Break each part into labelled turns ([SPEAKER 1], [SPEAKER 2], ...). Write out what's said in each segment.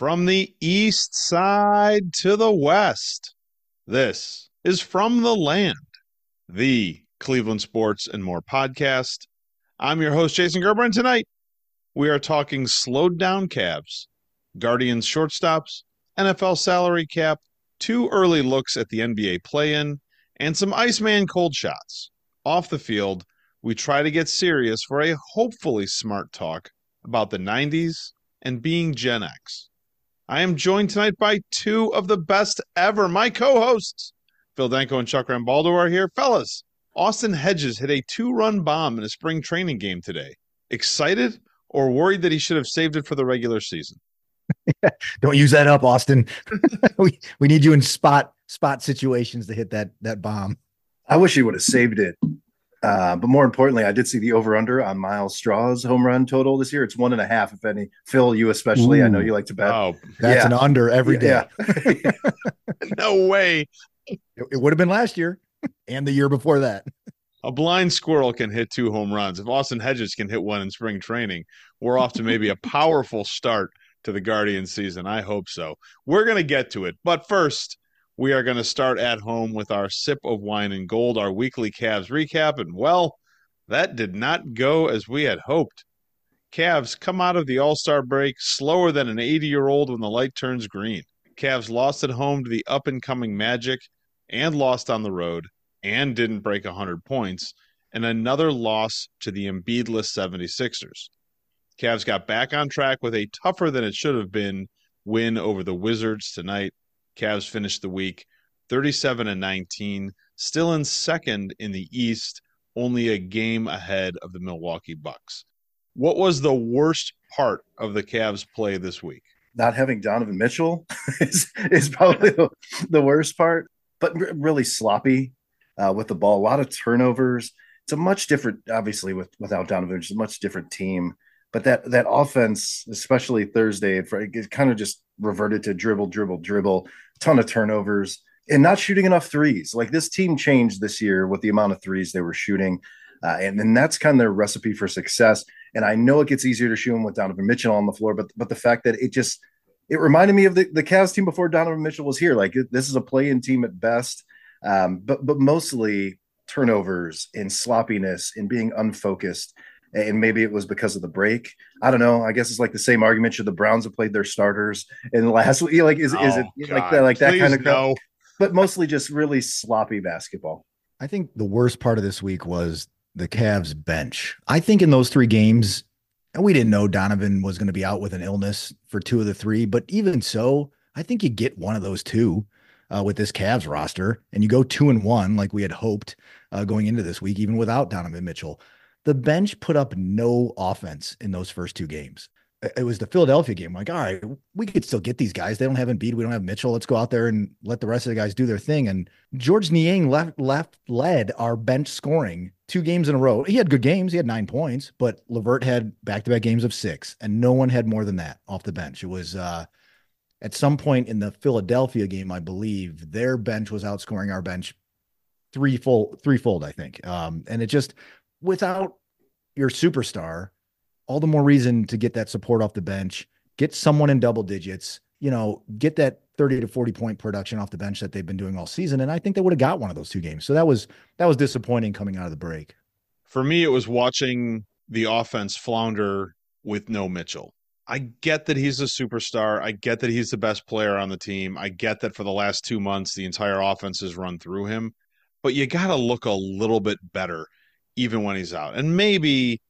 [SPEAKER 1] From the east side to the west, this is From the Land, the Cleveland Sports and More podcast. I'm your host, Jason Gerber, and tonight we are talking slowed down Cavs, Guardians shortstops, NFL salary cap, two early looks at the NBA play in, and some Iceman cold shots. Off the field, we try to get serious for a hopefully smart talk about the 90s and being Gen X. I am joined tonight by two of the best ever. My co-hosts, Phil Danko and Chuck Rambaldo, are here. Fellas, Austin Hedges hit a two-run bomb in a spring training game today. Excited or worried that he should have saved it for the regular season?
[SPEAKER 2] Don't use that up, Austin. we we need you in spot spot situations to hit that that bomb.
[SPEAKER 3] I wish he would have saved it. Uh, but more importantly, I did see the over under on Myles Straw's home run total this year. It's one and a half, if any. Phil, you especially. Ooh. I know you like to bet.
[SPEAKER 1] Oh,
[SPEAKER 2] that's yeah. an under every day.
[SPEAKER 1] Yeah. no way.
[SPEAKER 2] It, it would have been last year and the year before that.
[SPEAKER 1] A blind squirrel can hit two home runs. If Austin Hedges can hit one in spring training, we're off to maybe a powerful start to the Guardian season. I hope so. We're going to get to it. But first, we are going to start at home with our sip of wine and gold, our weekly Cavs recap. And well, that did not go as we had hoped. Cavs come out of the All Star break slower than an 80 year old when the light turns green. Cavs lost at home to the up and coming Magic and lost on the road and didn't break 100 points, and another loss to the Embiidless 76ers. Cavs got back on track with a tougher than it should have been win over the Wizards tonight Cavs finished the week 37 and 19, still in second in the East, only a game ahead of the Milwaukee Bucks. What was the worst part of the Cavs play this week?
[SPEAKER 3] Not having Donovan Mitchell is, is probably the, the worst part, but really sloppy uh, with the ball. A lot of turnovers. It's a much different, obviously, with without Donovan, it's a much different team. But that that offense, especially Thursday, it kind of just reverted to dribble, dribble, dribble, ton of turnovers, and not shooting enough threes. Like this team changed this year with the amount of threes they were shooting. Uh, and then that's kind of their recipe for success. And I know it gets easier to shoot them with Donovan Mitchell on the floor, but but the fact that it just it reminded me of the, the Cavs team before Donovan Mitchell was here. Like this is a play-in team at best, um, but but mostly turnovers and sloppiness and being unfocused and maybe it was because of the break. I don't know. I guess it's like the same argument. Should the Browns have played their starters in the last week? Like, is, oh, is it God. like that? Like that kind of no. But mostly just really sloppy basketball.
[SPEAKER 2] I think the worst part of this week was the Cavs bench. I think in those three games, and we didn't know Donovan was going to be out with an illness for two of the three, but even so, I think you get one of those two uh, with this Cavs roster, and you go two and one like we had hoped uh, going into this week, even without Donovan Mitchell the bench put up no offense in those first two games. It was the Philadelphia game. Like, all right, we could still get these guys. They don't have Embiid. We don't have Mitchell. Let's go out there and let the rest of the guys do their thing. And Georges Niang left left led our bench scoring two games in a row. He had good games. He had nine points, but LeVert had back to back games of six, and no one had more than that off the bench. It was uh, at some point in the Philadelphia game, I believe, their bench was outscoring our bench threefold, threefold, I think. Um, and it just without your superstar, all the more reason to get that support off the bench, get someone in double digits, you know, get that 30 to 40 point production off the bench that they've been doing all season. And I think they would have got one of those two games. So that was that was disappointing coming out of the break.
[SPEAKER 1] For me, it was watching the offense flounder with no Mitchell. I get that he's a superstar. I get that he's the best player on the team. I get that for the last two months, the entire offense has run through him. But you got to look a little bit better even when he's out. And maybe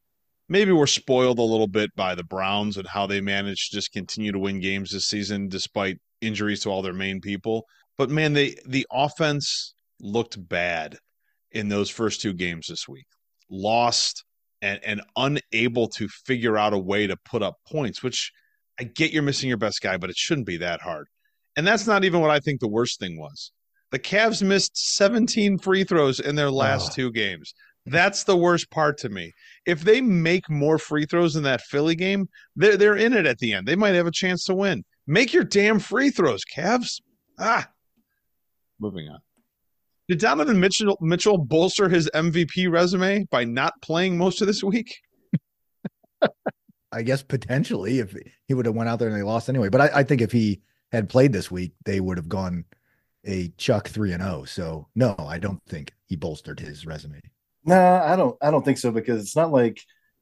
[SPEAKER 1] maybe we're spoiled a little bit by the Browns and how they managed to just continue to win games this season despite injuries to all their main people. But man, they the offense looked bad in those first two games this week. Lost and, and unable to figure out a way to put up points, which I get you're missing your best guy, but it shouldn't be that hard. And that's not even what I think the worst thing was. The Cavs missed 17 free throws in their last oh. two games. That's the worst part to me. If they make more free throws in that Philly game, they're they're in it at the end. They might have a chance to win. Make your damn free throws, Cavs. Ah. Moving on. Did Donovan Mitchell Mitchell bolster his MVP resume by not playing most of this week?
[SPEAKER 2] I guess potentially if he would have went out there and they lost anyway. But I, I think if he had played this week, they would have gone a Chuck three and zero. Oh. So no, I don't think he bolstered his resume.
[SPEAKER 3] No, nah, I don't. I don't think so because it's not like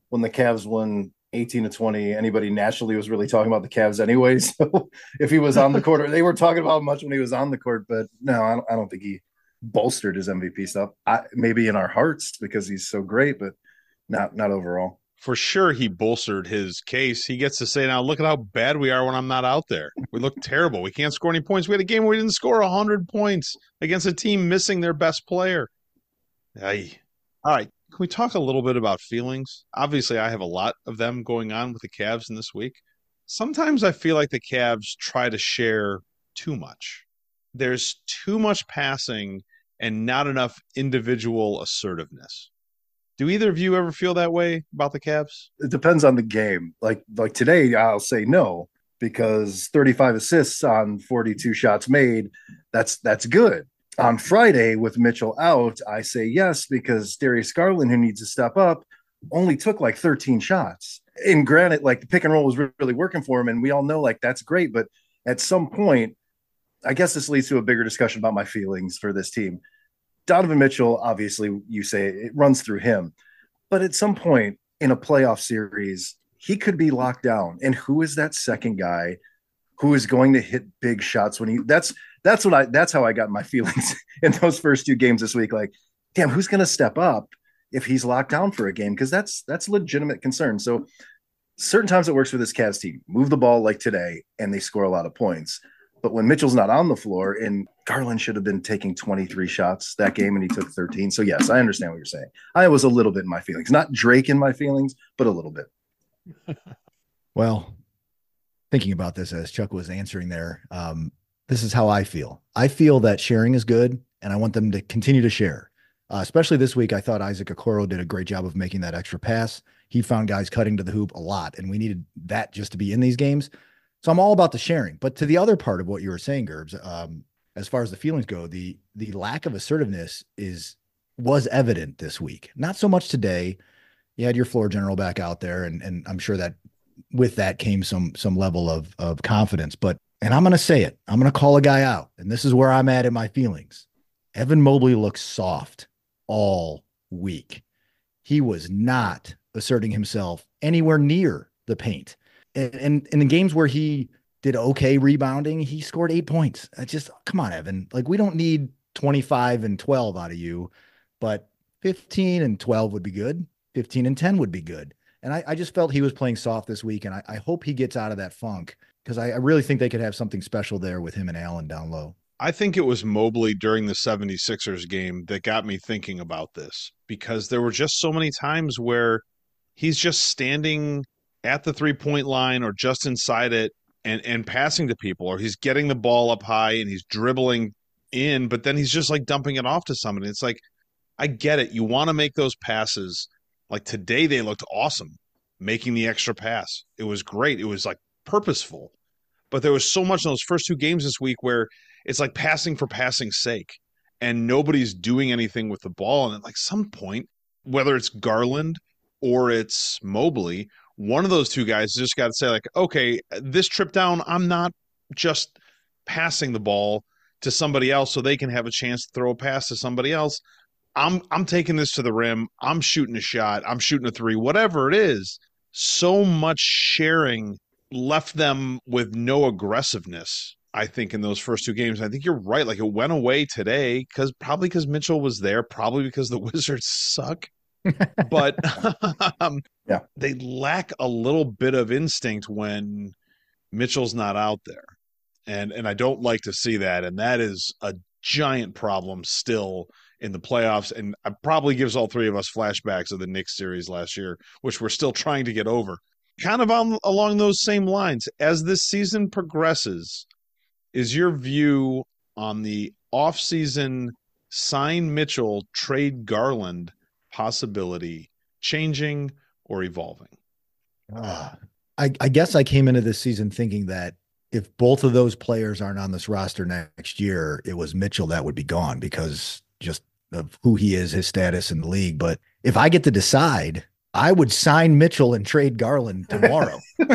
[SPEAKER 3] when the Cavs won 18 to 20, anybody nationally was really talking about the Cavs anyway. So if he was on the court, they were talking about much when he was on the court. But no, I don't, I don't think he bolstered his MVP stuff. I, maybe in our hearts because he's so great, but not not overall.
[SPEAKER 1] For sure, he bolstered his case. He gets to say now, look at how bad we are when I'm not out there. We look terrible. We can't score any points. We had a game where we didn't score hundred points against a team missing their best player. Aye. All right. Can we talk a little bit about feelings? Obviously, I have a lot of them going on with the Cavs in this week. Sometimes I feel like the Cavs try to share too much. There's too much passing and not enough individual assertiveness. Do either of you ever feel that way about the Cavs?
[SPEAKER 3] It depends on the game. Like like today, I'll say no because 35 assists on 42 shots made. That's that's good. On Friday with Mitchell out, I say yes because Darius Garland, who needs to step up, only took like 13 shots. And granted, like the pick and roll was really working for him, and we all know like that's great. But at some point, I guess this leads to a bigger discussion about my feelings for this team. Donovan Mitchell, obviously, you say it runs through him, but at some point in a playoff series, he could be locked down. And who is that second guy who is going to hit big shots when he? That's that's what I. That's how I got my feelings in those first two games this week. Like, damn, who's going to step up if he's locked down for a game? Because that's that's legitimate concern. So certain times it works for this Cavs team. Move the ball like today, and they score a lot of points. But when Mitchell's not on the floor, and Garland should have been taking 23 shots that game, and he took 13. So yes, I understand what you're saying. I was a little bit in my feelings, not Drake in my feelings, but a little bit.
[SPEAKER 2] well, thinking about this as Chuck was answering there, um, this is how I feel. I feel that sharing is good, and I want them to continue to share. Uh, especially this week, I thought Isaac Okoro did a great job of making that extra pass. He found guys cutting to the hoop a lot, and we needed that just to be in these games. So I'm all about the sharing. But to the other part of what you were saying, Gerbs, um, as far as the feelings go, the the lack of assertiveness is was evident this week. Not so much today. You had your floor general back out there, and and I'm sure that with that came some some level of of confidence. But and I'm gonna say it, I'm gonna call a guy out, and this is where I'm at in my feelings. Evan Mobley looks soft all week. He was not asserting himself anywhere near the paint and in the games where he did okay rebounding, he scored eight points. I just come on, Evan. Like we don't need 25 and 12 out of you, but 15 and 12 would be good. 15 and 10 would be good. And I, I just felt he was playing soft this week, and I, I hope he gets out of that funk because I, I really think they could have something special there with him and Allen down low.
[SPEAKER 1] I think it was Mobley during the 76ers game that got me thinking about this because there were just so many times where he's just standing at the three point line or just inside it and and passing to people or he's getting the ball up high and he's dribbling in but then he's just like dumping it off to somebody it's like i get it. You want to make those passes. Like today they looked awesome making the extra pass. It was great. It was like purposeful but there was so much in those first two games this week where it's like passing for passing's sake and nobody's doing anything with the ball and at like some point whether it's garland or it's mobley one of those two guys just got to say like okay this trip down i'm not just passing the ball to somebody else so they can have a chance to throw a pass to somebody else. I'm i'm taking this to the rim. I'm shooting a shot. I'm shooting a three. Whatever it is so much sharing left them with no aggressiveness i think in those first two games. I think you're right. Like it went away today because probably because mitchell was there probably because the wizards suck. But um, yeah, they lack a little bit of instinct when Mitchell's not out there, and and I don't like to see that, and that is a giant problem still in the playoffs, and it probably gives all three of us flashbacks of the Knicks series last year, which we're still trying to get over. Kind of on along those same lines, as this season progresses, is your view on the offseason sign Mitchell, trade Garland possibility changing or evolving?
[SPEAKER 2] Uh, I, I guess I came into this season thinking that if both of those players aren't on this roster next year, it was Mitchell that would be gone because just of who he is, his status in the league. But if I get to decide, I would sign Mitchell and trade Garland tomorrow. and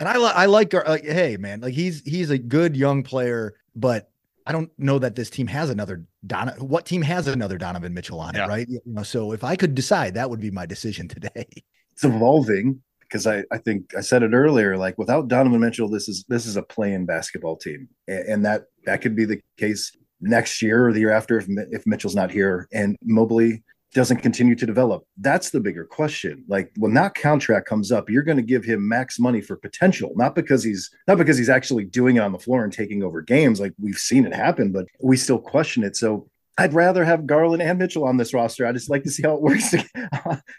[SPEAKER 2] I, li- I like, Gar- like, hey man, like he's he's a good young player, but I don't know that this team has another Don. What team has another Donovan Mitchell on it, right? You know, so if I could decide, that would be my decision today.
[SPEAKER 3] It's evolving because I, I think I said it earlier. Like without Donovan Mitchell, this is this is a playing basketball team, A- and that that could be the case next year or the year after if if Mitchell's not here and Mobley doesn't continue to develop. That's the bigger question. Like when that contract comes up, you're going to give him max money for potential, not because he's not because he's actually doing it on the floor and taking over games. Like we've seen it happen, but we still question it. So I'd rather have Garland and Mitchell on this roster. I just like to see how it works. you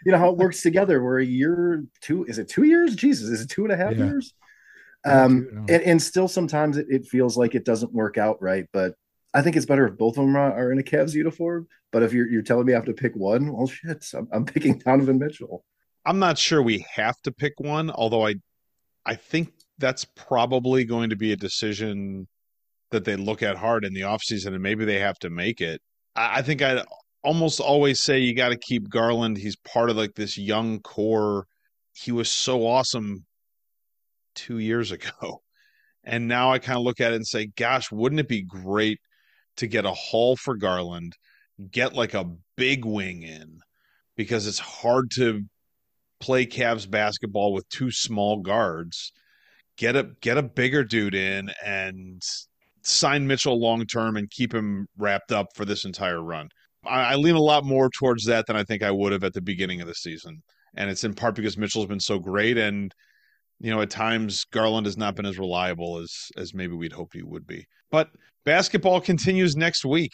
[SPEAKER 3] know how it works together. We're a year, two. Is it two years? Jesus, is it two and a half
[SPEAKER 2] Yeah.
[SPEAKER 3] years? Um, and, and still sometimes it, it feels like it doesn't work out right. But I think it's better if both of them are, in a Cavs uniform. But if you're you're telling me I have to pick one, well, shit, I'm, I'm picking Donovan Mitchell.
[SPEAKER 1] I'm not sure we have to pick one, although I I think that's probably going to be a decision that they look at hard in the offseason and maybe they have to make it. I, I think I'd almost always say you got to keep Garland. He's part of like this young core. He was so awesome two years ago. And now I kind of look at it and say, gosh, wouldn't it be great to get a haul for Garland, get like a big wing in because it's hard to play Cavs basketball with two small guards. Get a get a bigger dude in and sign Mitchell long term and keep him wrapped up for this entire run. I, I lean a lot more towards that than I think I would have at the beginning of the season, and it's in part because Mitchell's been so great, and you know at times Garland has not been as reliable as as maybe we'd hoped he would be. But basketball continues next week.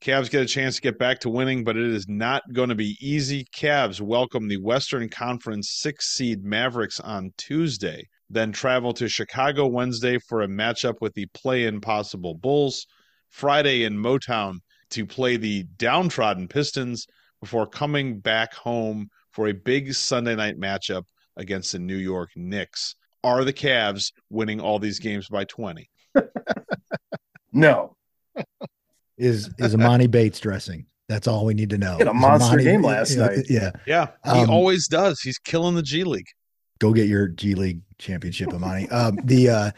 [SPEAKER 1] Cavs get a chance to get back to winning, but it is not going to be easy. Cavs welcome the Western Conference six seed Mavericks on Tuesday, then travel to Chicago Wednesday for a matchup with the play in possible Bulls, Friday in Motown to play the downtrodden Pistons before coming back home for a big Sunday night matchup against the New York Knicks. Are the Cavs winning all these games by 20?
[SPEAKER 3] No,
[SPEAKER 2] Is is Emoni Bates dressing? That's all we need to know.
[SPEAKER 3] He had a monster
[SPEAKER 2] Emoni-
[SPEAKER 3] game last
[SPEAKER 2] yeah,
[SPEAKER 3] night.
[SPEAKER 2] Yeah,
[SPEAKER 1] Yeah, he
[SPEAKER 2] Um,
[SPEAKER 1] always does. He's killing the G League.
[SPEAKER 2] go get your G League championship, Emoni. Um, the uh,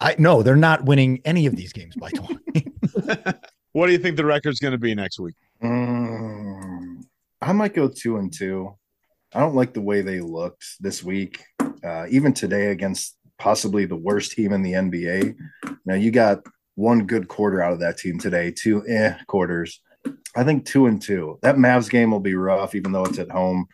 [SPEAKER 2] I no, they're not winning any of these games by twenty.
[SPEAKER 1] what do you think the record's going to be next week?
[SPEAKER 3] Mm, I might go two and two. I don't like the way they looked this week, uh, even today against possibly the worst team in the NBA. Now you got one good quarter out of that team today, two eh quarters. I think two and two. That Mavs game will be rough, even though it's at home.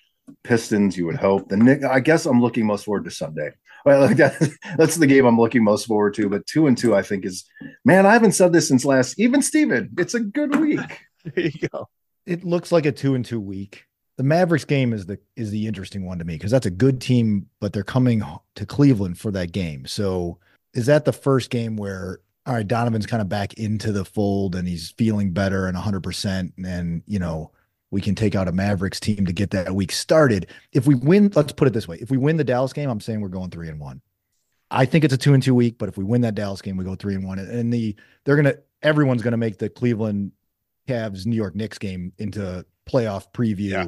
[SPEAKER 3] Pistons, you would hope. The Nick, I guess I'm looking most forward to Sunday. Well, like that, that's the game I'm looking most forward to. But two and two, I think is man. I haven't said this since last. Even Steven, it's a good week.
[SPEAKER 1] There you go.
[SPEAKER 2] it looks like a two and two week. The Mavericks game is the is the interesting one to me because that's a good team, but they're coming to Cleveland for that game. So is that the first game where all right, Donovan's kind of back into the fold and he's feeling better and 100%. And, you know, we can take out a Mavericks team to get that week started. If we win, let's put it this way if we win the Dallas game, I'm saying we're going three and one. I think it's a two and two week, but if we win that Dallas game, we go three and one. And the they're gonna everyone's gonna make the Cleveland Cavs New York Knicks game into playoff preview,
[SPEAKER 1] Yeah.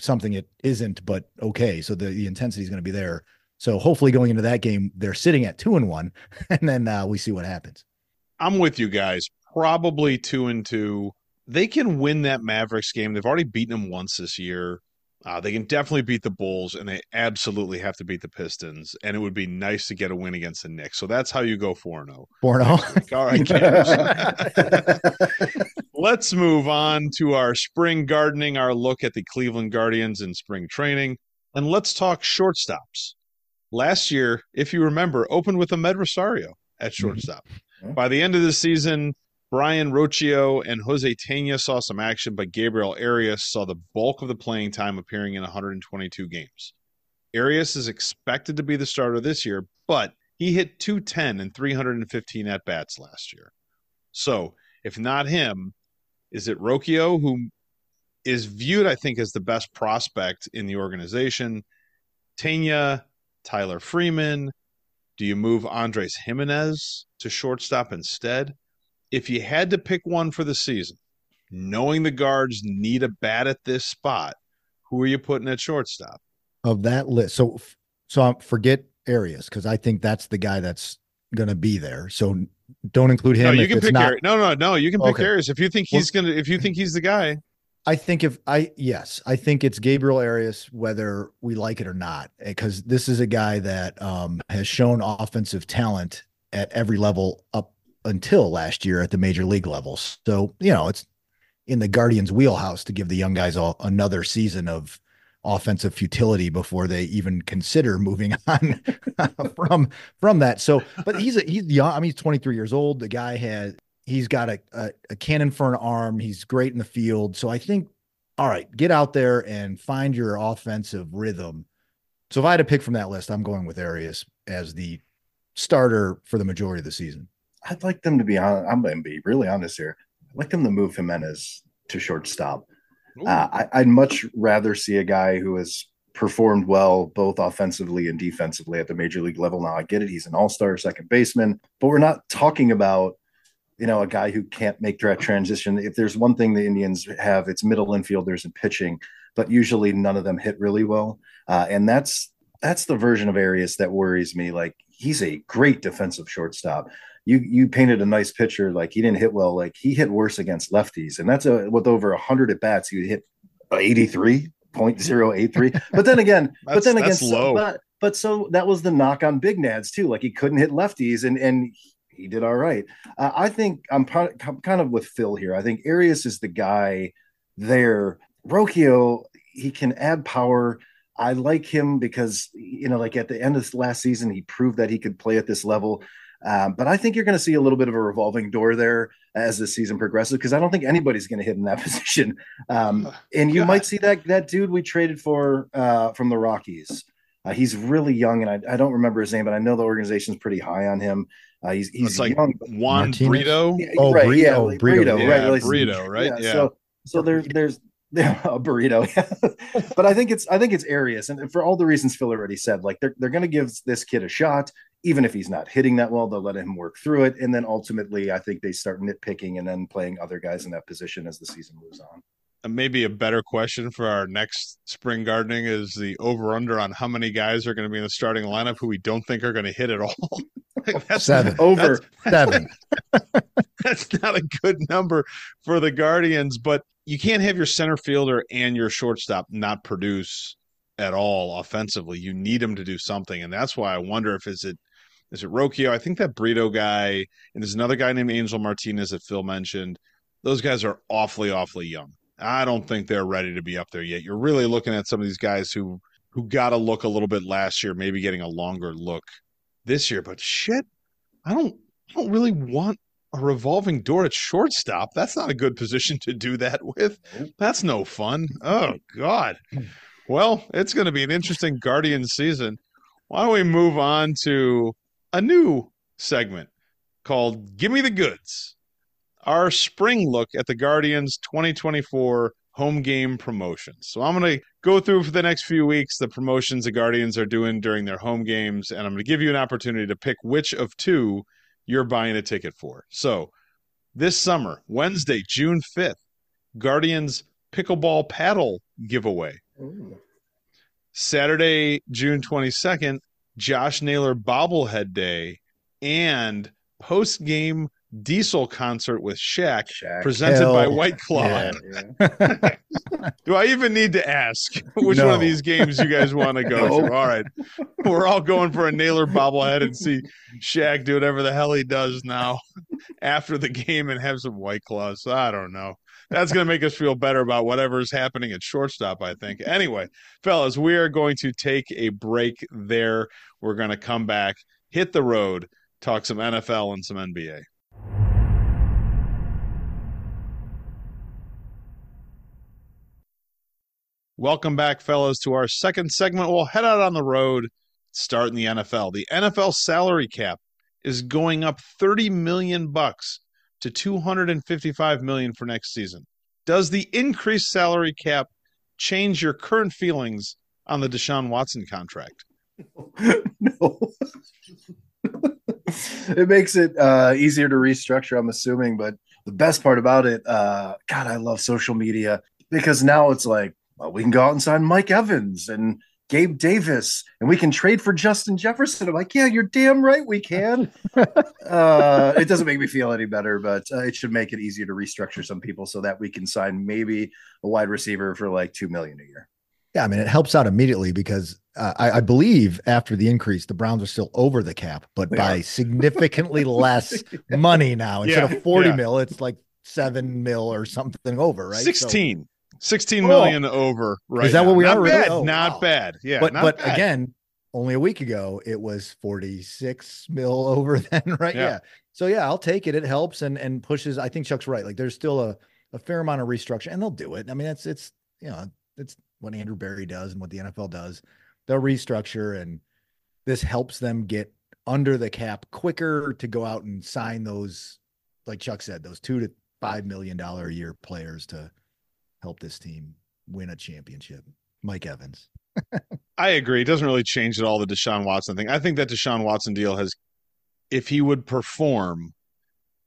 [SPEAKER 2] something it isn't, but okay. So the, the intensity is gonna be there. So hopefully going into that game, they're sitting at two and one, and then uh, we see what happens.
[SPEAKER 1] I'm with you guys. Probably two and two. They can win that Mavericks game. They've already beaten them once this year. Uh, they can definitely beat the Bulls, and they absolutely have to beat the Pistons. And it would be nice to get a win against the Knicks. So that's how you go four and zero.
[SPEAKER 2] Four and oh.
[SPEAKER 1] All right. Let's move on to our spring gardening, our look at the Cleveland Guardians in spring training, and let's talk shortstops. Last year, if you remember, opened with Amed Rosario at mm-hmm. shortstop.
[SPEAKER 3] Yeah.
[SPEAKER 1] By the end of the season, Brayan Rocchio and Jose Tena saw some action, but Gabriel Arias saw the bulk of the playing time appearing in 122 games. Arias is expected to be the starter this year, but he hit 210 and 315 at bats last year. So, if not him, is it Rocchio, who is viewed, I think, as the best prospect in the organization? Tena, Tyler Freeman. Do you move Andres Giménez to shortstop instead? If you had to pick one for the season, knowing the guards need a bat at this spot, who are you putting at shortstop?
[SPEAKER 2] Of that list. So, so I forget Arias because I think that's the guy that's going to be there. So don't include him.
[SPEAKER 1] No, you can pick not... Arias. No, no, no. You can pick okay. Arias if you think he's well, going to. If you think he's the guy.
[SPEAKER 2] I think if I yes, I think it's Gabriel Arias, whether we like it or not, because this is a guy that um, has shown offensive talent at every level up until last year at the major league levels. So you know it's in the Guardians' wheelhouse to give the young guys all another season of offensive futility before they even consider moving on from from that. So, but he's a, he's young. I mean, he's 23 years old. The guy has he's got a, a, a cannon for an arm. He's great in the field. So I think, all right, get out there and find your offensive rhythm. So if I had to pick from that list, I'm going with Arias as the starter for the majority of the season.
[SPEAKER 3] I'd like them to be on. I'm going to be really honest here. I'd like them to move Giménez to shortstop. Uh, I, would much rather see a guy who has performed well both offensively and defensively at the major league level. Now I get it; he's an all-star second baseman, but we're not talking about you know, a guy who can't make that transition. If there's one thing the Indians have, it's middle infielders and pitching, but usually none of them hit really well. Uh, and that's that's the version of Arias that worries me. Like he's a great defensive shortstop. You you painted a nice picture. Like he didn't hit well. Like he hit worse against lefties, and that's a with over hundred at bats. He hit eighty three point zero eight three. But then again, but then again, so, but but so that was the knock on Big Nads too. Like he couldn't hit lefties, and and he did all right. Uh, I think I'm kind of with Phil here. I think Arias is the guy there. Rocchio, he can add power. I like him because you know, like at the end of last season, he proved that he could play at this level. Um, but I think you're going to see a little bit of a revolving door there as the season progresses because I don't think anybody's going to hit in that position. Um, and you God. might see that that dude we traded for uh, from the Rockies. Uh, he's really young, and I, I, don't remember his name, but I know the organization's pretty high on him. Uh, he's he's
[SPEAKER 1] it's like young. Juan Brito.
[SPEAKER 2] Yeah, oh, right,
[SPEAKER 3] Brito, yeah, like
[SPEAKER 1] Brito, yeah, right? Brito, right? Yeah.
[SPEAKER 3] yeah. So so there's there's yeah, a burrito. but I think it's I think it's Arias, and for all the reasons Phil already said, like they're they're going to give this kid a shot, even if he's not hitting that well. They'll let him work through it, and then ultimately, I think they start nitpicking and then playing other guys in that position as the season moves on Uh,
[SPEAKER 1] maybe a better question for our next spring gardening is the over under on how many guys are going to be in the starting lineup who we don't think are going to hit at all.
[SPEAKER 2] that's seven
[SPEAKER 3] over
[SPEAKER 2] that's, seven.
[SPEAKER 1] that's not a good number for the Guardians, but you can't have your center fielder and your shortstop not produce at all offensively. You need them to do something, and that's why I wonder if is it is it Rocchio? I think that Brito guy, and there's another guy named Angel Martinez that Phil mentioned. Those guys are awfully, awfully young. I don't think they're ready to be up there yet. You're really looking at some of these guys who who got a look a little bit last year, maybe getting a longer look this year. But shit, I don't I don't really want a revolving door at shortstop. That's not a good position to do that with. That's no fun. Oh God. Well, it's going to be an interesting Guardian season. Why don't we move on to a new segment called "Give Me the Goods"? Our spring look at the Guardians 2024 home game promotions. So I'm going to go through for the next few weeks the promotions the Guardians are doing during their home games, and I'm going to give you an opportunity to pick which of two you're buying a ticket for. So this summer, Wednesday, June 5th, Guardians pickleball paddle giveaway. Ooh. Saturday, June 22nd, Josh Naylor bobblehead day and post game Diesel concert with Shaq, Shaq. presented Hell. by White Claw. Yeah, yeah. Do I even need to ask which no. one of these games you guys want to go no. to? All right. We're all going for a Naylor bobblehead and see Shaq do whatever the hell he does now after the game and have some White Claws. I don't know. That's going to make us feel better about whatever's happening at shortstop, I think. Anyway, fellas, we are going to take a break there. We're going to come back, hit the road, talk some NFL and some NBA. Welcome back, fellows, to our second segment. We'll head out on the road, start in the NFL. The NFL salary cap is going up 30 million bucks to 255 million for next season. Does the increased salary cap change your current feelings on the Deshaun Watson contract?
[SPEAKER 3] no. it makes it uh, easier to restructure, I'm assuming. But the best part about it, uh, God, I love social media because now it's like well, we can go out and sign Mike Evans and Gabe Davis, and we can trade for Justin Jefferson. I'm like, yeah, you're damn right we can. uh, it doesn't make me feel any better, but uh, it should make it easier to restructure some people so that we can sign maybe a wide receiver for like two million a year.
[SPEAKER 2] Yeah, I mean, it helps out immediately because uh, I, I, believe after the increase, the Browns are still over the cap, but they by significantly less money now. Instead yeah, of 40 yeah. mil, it's like seven mil or something over, right?
[SPEAKER 1] 16. So, 16 million oh. over right
[SPEAKER 2] is that
[SPEAKER 1] now.
[SPEAKER 2] what we
[SPEAKER 1] not
[SPEAKER 2] are
[SPEAKER 1] bad
[SPEAKER 2] oh,
[SPEAKER 1] not wow. bad yeah
[SPEAKER 2] but but
[SPEAKER 1] bad.
[SPEAKER 2] again only a week ago it was 46 mil over then right yeah. yeah. so yeah i'll take it it helps and and pushes i think chuck's right like there's still a, a fair amount of restructure and they'll do it i mean it's it's you know it's what andrew Berry does and what the nfl does they'll restructure and this helps them get under the cap quicker to go out and sign those like chuck said those two to five million dollar a year players to help this team win a championship. Mike Evans.
[SPEAKER 1] I agree. It doesn't really change at all the Deshaun Watson thing. I think that Deshaun Watson deal has, if he would perform,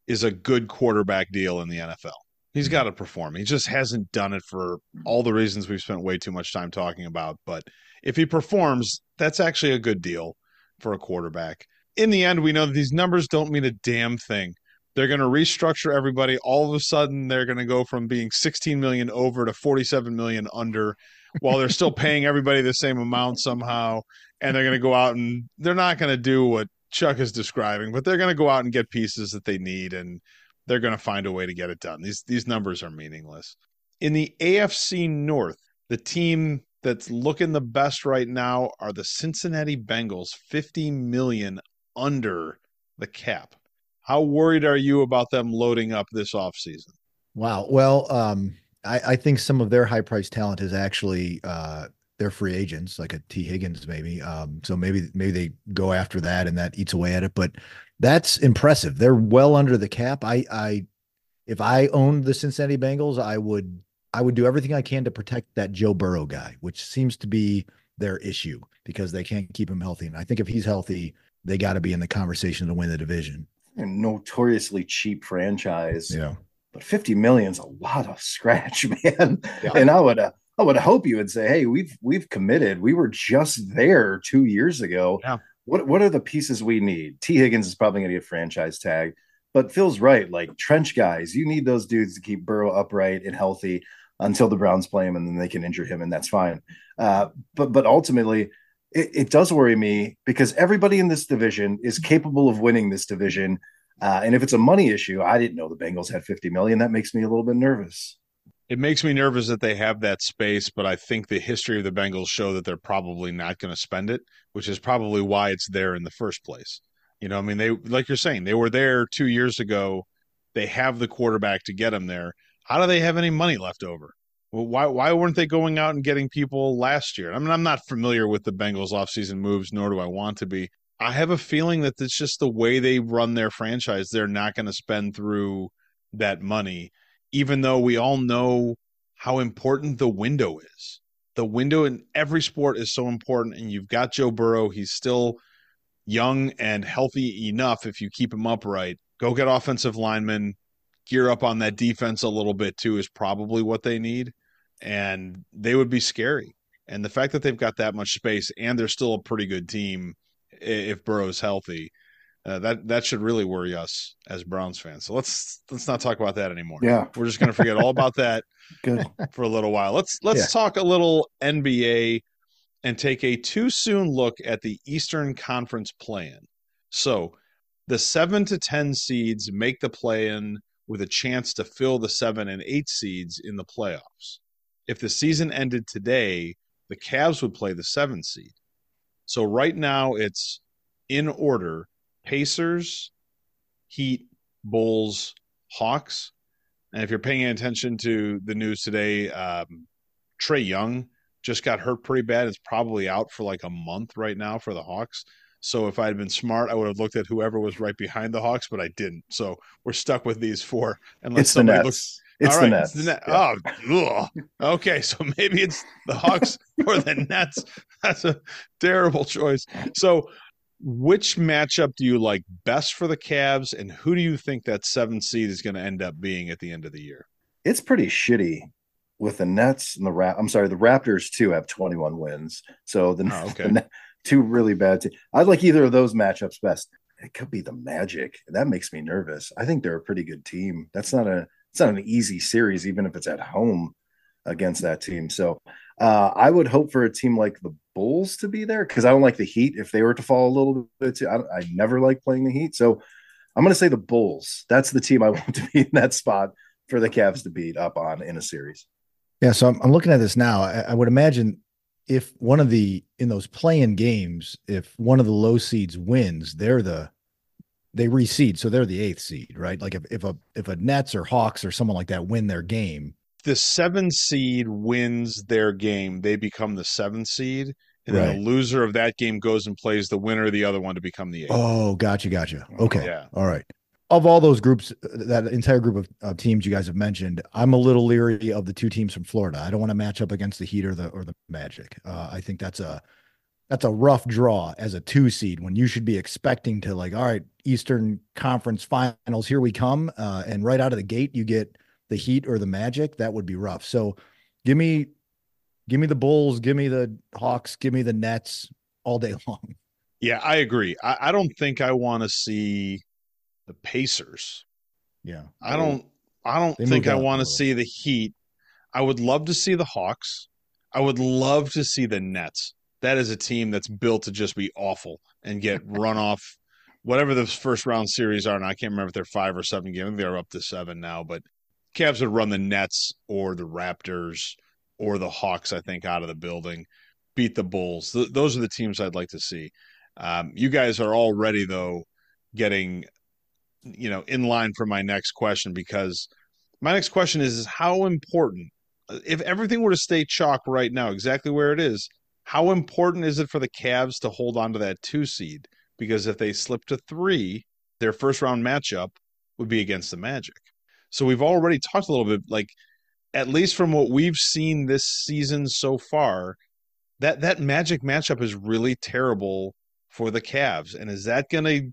[SPEAKER 1] is a good quarterback deal in the NFL. He's mm-hmm. got to perform. He just hasn't done it for all the reasons we've spent way too much time talking about. But if he performs, that's actually a good deal for a quarterback. In the end, we know that these numbers don't mean a damn thing. They're going to restructure everybody. All of a sudden, they're going to go from being 16 million over to 47 million under, while they're still paying everybody the same amount somehow. And they're going to go out and they're not going to do what Chuck is describing, but they're going to go out and get pieces that they need, and they're going to find a way to get it done. These these numbers are meaningless. In the AFC North, the team that's looking the best right now are the Cincinnati Bengals, 50 million under the cap. How worried are you about them loading up this offseason?
[SPEAKER 2] Wow. Well, um, I, I, think some of their high price talent is actually uh, they're free agents, like a Tee Higgins, maybe. Um, so maybe maybe they go after that and that eats away at it. But that's impressive. They're well under the cap. I I if I owned the Cincinnati Bengals, I would I would do everything I can to protect that Joe Burrow guy, which seems to be their issue because they can't keep him healthy. And I think if he's healthy, they got to be in the conversation to win the division
[SPEAKER 3] a notoriously cheap franchise.
[SPEAKER 2] Yeah.
[SPEAKER 3] But 50 million is a lot of scratch, man. Yeah. And I would uh, I would hope you would say, hey, we've we've committed. We were just there two years ago.
[SPEAKER 1] Yeah.
[SPEAKER 3] What what are the pieces we need? Tee Higgins is probably gonna get a franchise tag, but Phil's right. Like trench guys, you need those dudes to keep Burrow upright and healthy until the Browns play him and then they can injure him, and that's fine. Uh, but but ultimately, it, it, does worry me because everybody in this division is capable of winning this division. Uh, and if it's a money issue, I didn't know the Bengals had 50 million. That makes me a little bit nervous.
[SPEAKER 1] It makes me nervous that they have that space, but I think the history of the Bengals show that they're probably not going to spend it, which is probably why it's there in the first place. You know, I mean, they like you're saying, they were there two years ago. They have the quarterback to get them there. How do they have any money left over? Well, why why weren't they going out and getting people last year? I mean, I'm not familiar with the Bengals offseason moves, nor do I want to be. I have a feeling that it's just the way they run their franchise. They're not going to spend through that money, even though we all know how important the window is. The window in every sport is so important, and you've got Joe Burrow. He's still young and healthy enough if you keep him upright. Go get offensive linemen, gear up on that defense a little bit too, is probably what they need and they would be scary. And the fact that they've got that much space and they're still a pretty good team if Burrow's healthy, uh, that that should really worry us as Browns fans. So let's let's not talk about that anymore.
[SPEAKER 3] Yeah,
[SPEAKER 1] we're just going to forget all about that
[SPEAKER 3] Good.
[SPEAKER 1] for a little while. Let's let's yeah. talk a little NBA and take a too soon look at the Eastern Conference plan. So the seven to ten seeds make the play in with a chance to fill the seven and eight seeds in the playoffs if the season ended today, the Cavs would play the seven seed. So right now it's in order Pacers, Heat, Bulls, Hawks. And if you're paying attention to the news today, um, Trae Young just got hurt pretty bad. It's probably out for like a month right now for the Hawks. So if I had been smart, I would have looked at whoever was right behind the Hawks, but I didn't. So we're stuck with these four.
[SPEAKER 3] Unless it's somebody looks it's the Nets.
[SPEAKER 1] It's the net. Yeah. Oh, ugh. okay. So maybe it's the Hawks or the Nets. That's a terrible choice. So, which matchup do you like best for the Cavs, and who do you think that seven seed is going to end up being at the end of the year?
[SPEAKER 3] It's pretty shitty with the Nets and the Rap. I'm sorry, the Raptors too have 21 wins. So the,
[SPEAKER 1] oh, okay.
[SPEAKER 3] the two really bad. I'd like either of those matchups best. It could be the Magic. That makes me nervous. I think they're a pretty good team. That's not a it's not an easy series, even if it's at home against that team. So uh, I would hope for a team like the Bulls to be there because I don't like the Heat. If they were to fall a little bit, too, I, I never like playing the Heat. So I'm going to say the Bulls. That's the team I want to be in that spot for the Cavs to beat up on in a series.
[SPEAKER 2] Yeah, so I'm, I'm looking at this now. I, I, would imagine if one of the in those playing games, if one of the low seeds wins, they're the they reseed, so they're the eighth seed, right? Like if, if a if a Nets or Hawks or someone like that win their game,
[SPEAKER 1] the seven seed wins their game, they become the seventh seed. And right. then the loser of that game goes and plays the winner of the other one to become the eighth.
[SPEAKER 2] Oh, gotcha, gotcha. Okay. Yeah. All right of all those groups, that entire group of, of, teams you guys have mentioned, I'm a little leery of the two teams from Florida. I don't want to match up against the Heat or the or the Magic. Uh, I think that's a that's a rough draw as a two seed when you should be expecting to like, all right, Eastern Conference Finals, here we come, uh, and right out of the gate you get the Heat or the Magic. That would be rough. So, give me, give me the Bulls, give me the Hawks, give me the Nets all day long.
[SPEAKER 1] Yeah, I agree. I, I don't think I want to see the Pacers.
[SPEAKER 2] Yeah.
[SPEAKER 1] I don't I don't they think I want to see the Heat. I would love to see the Hawks. I would love to see the Nets. That is a team that's built to just be awful and get run off whatever the first round series are. And I can't remember if they're five or seven games. They're up to seven now, but Cavs would run the Nets or the Raptors or the Hawks, I think, out of the building, beat the Bulls. Th- those are the teams I'd like to see. Um, you guys are already, though, getting you know in line for my next question because my next question is, is how important if everything were to stay chalk right now exactly where it is how important is it for the Cavs to hold on to that two seed? Because if they slip to three their first round matchup would be against the Magic. So we've already talked a little bit like at least from what we've seen this season so far that that Magic matchup is really terrible for the Cavs. And is that going to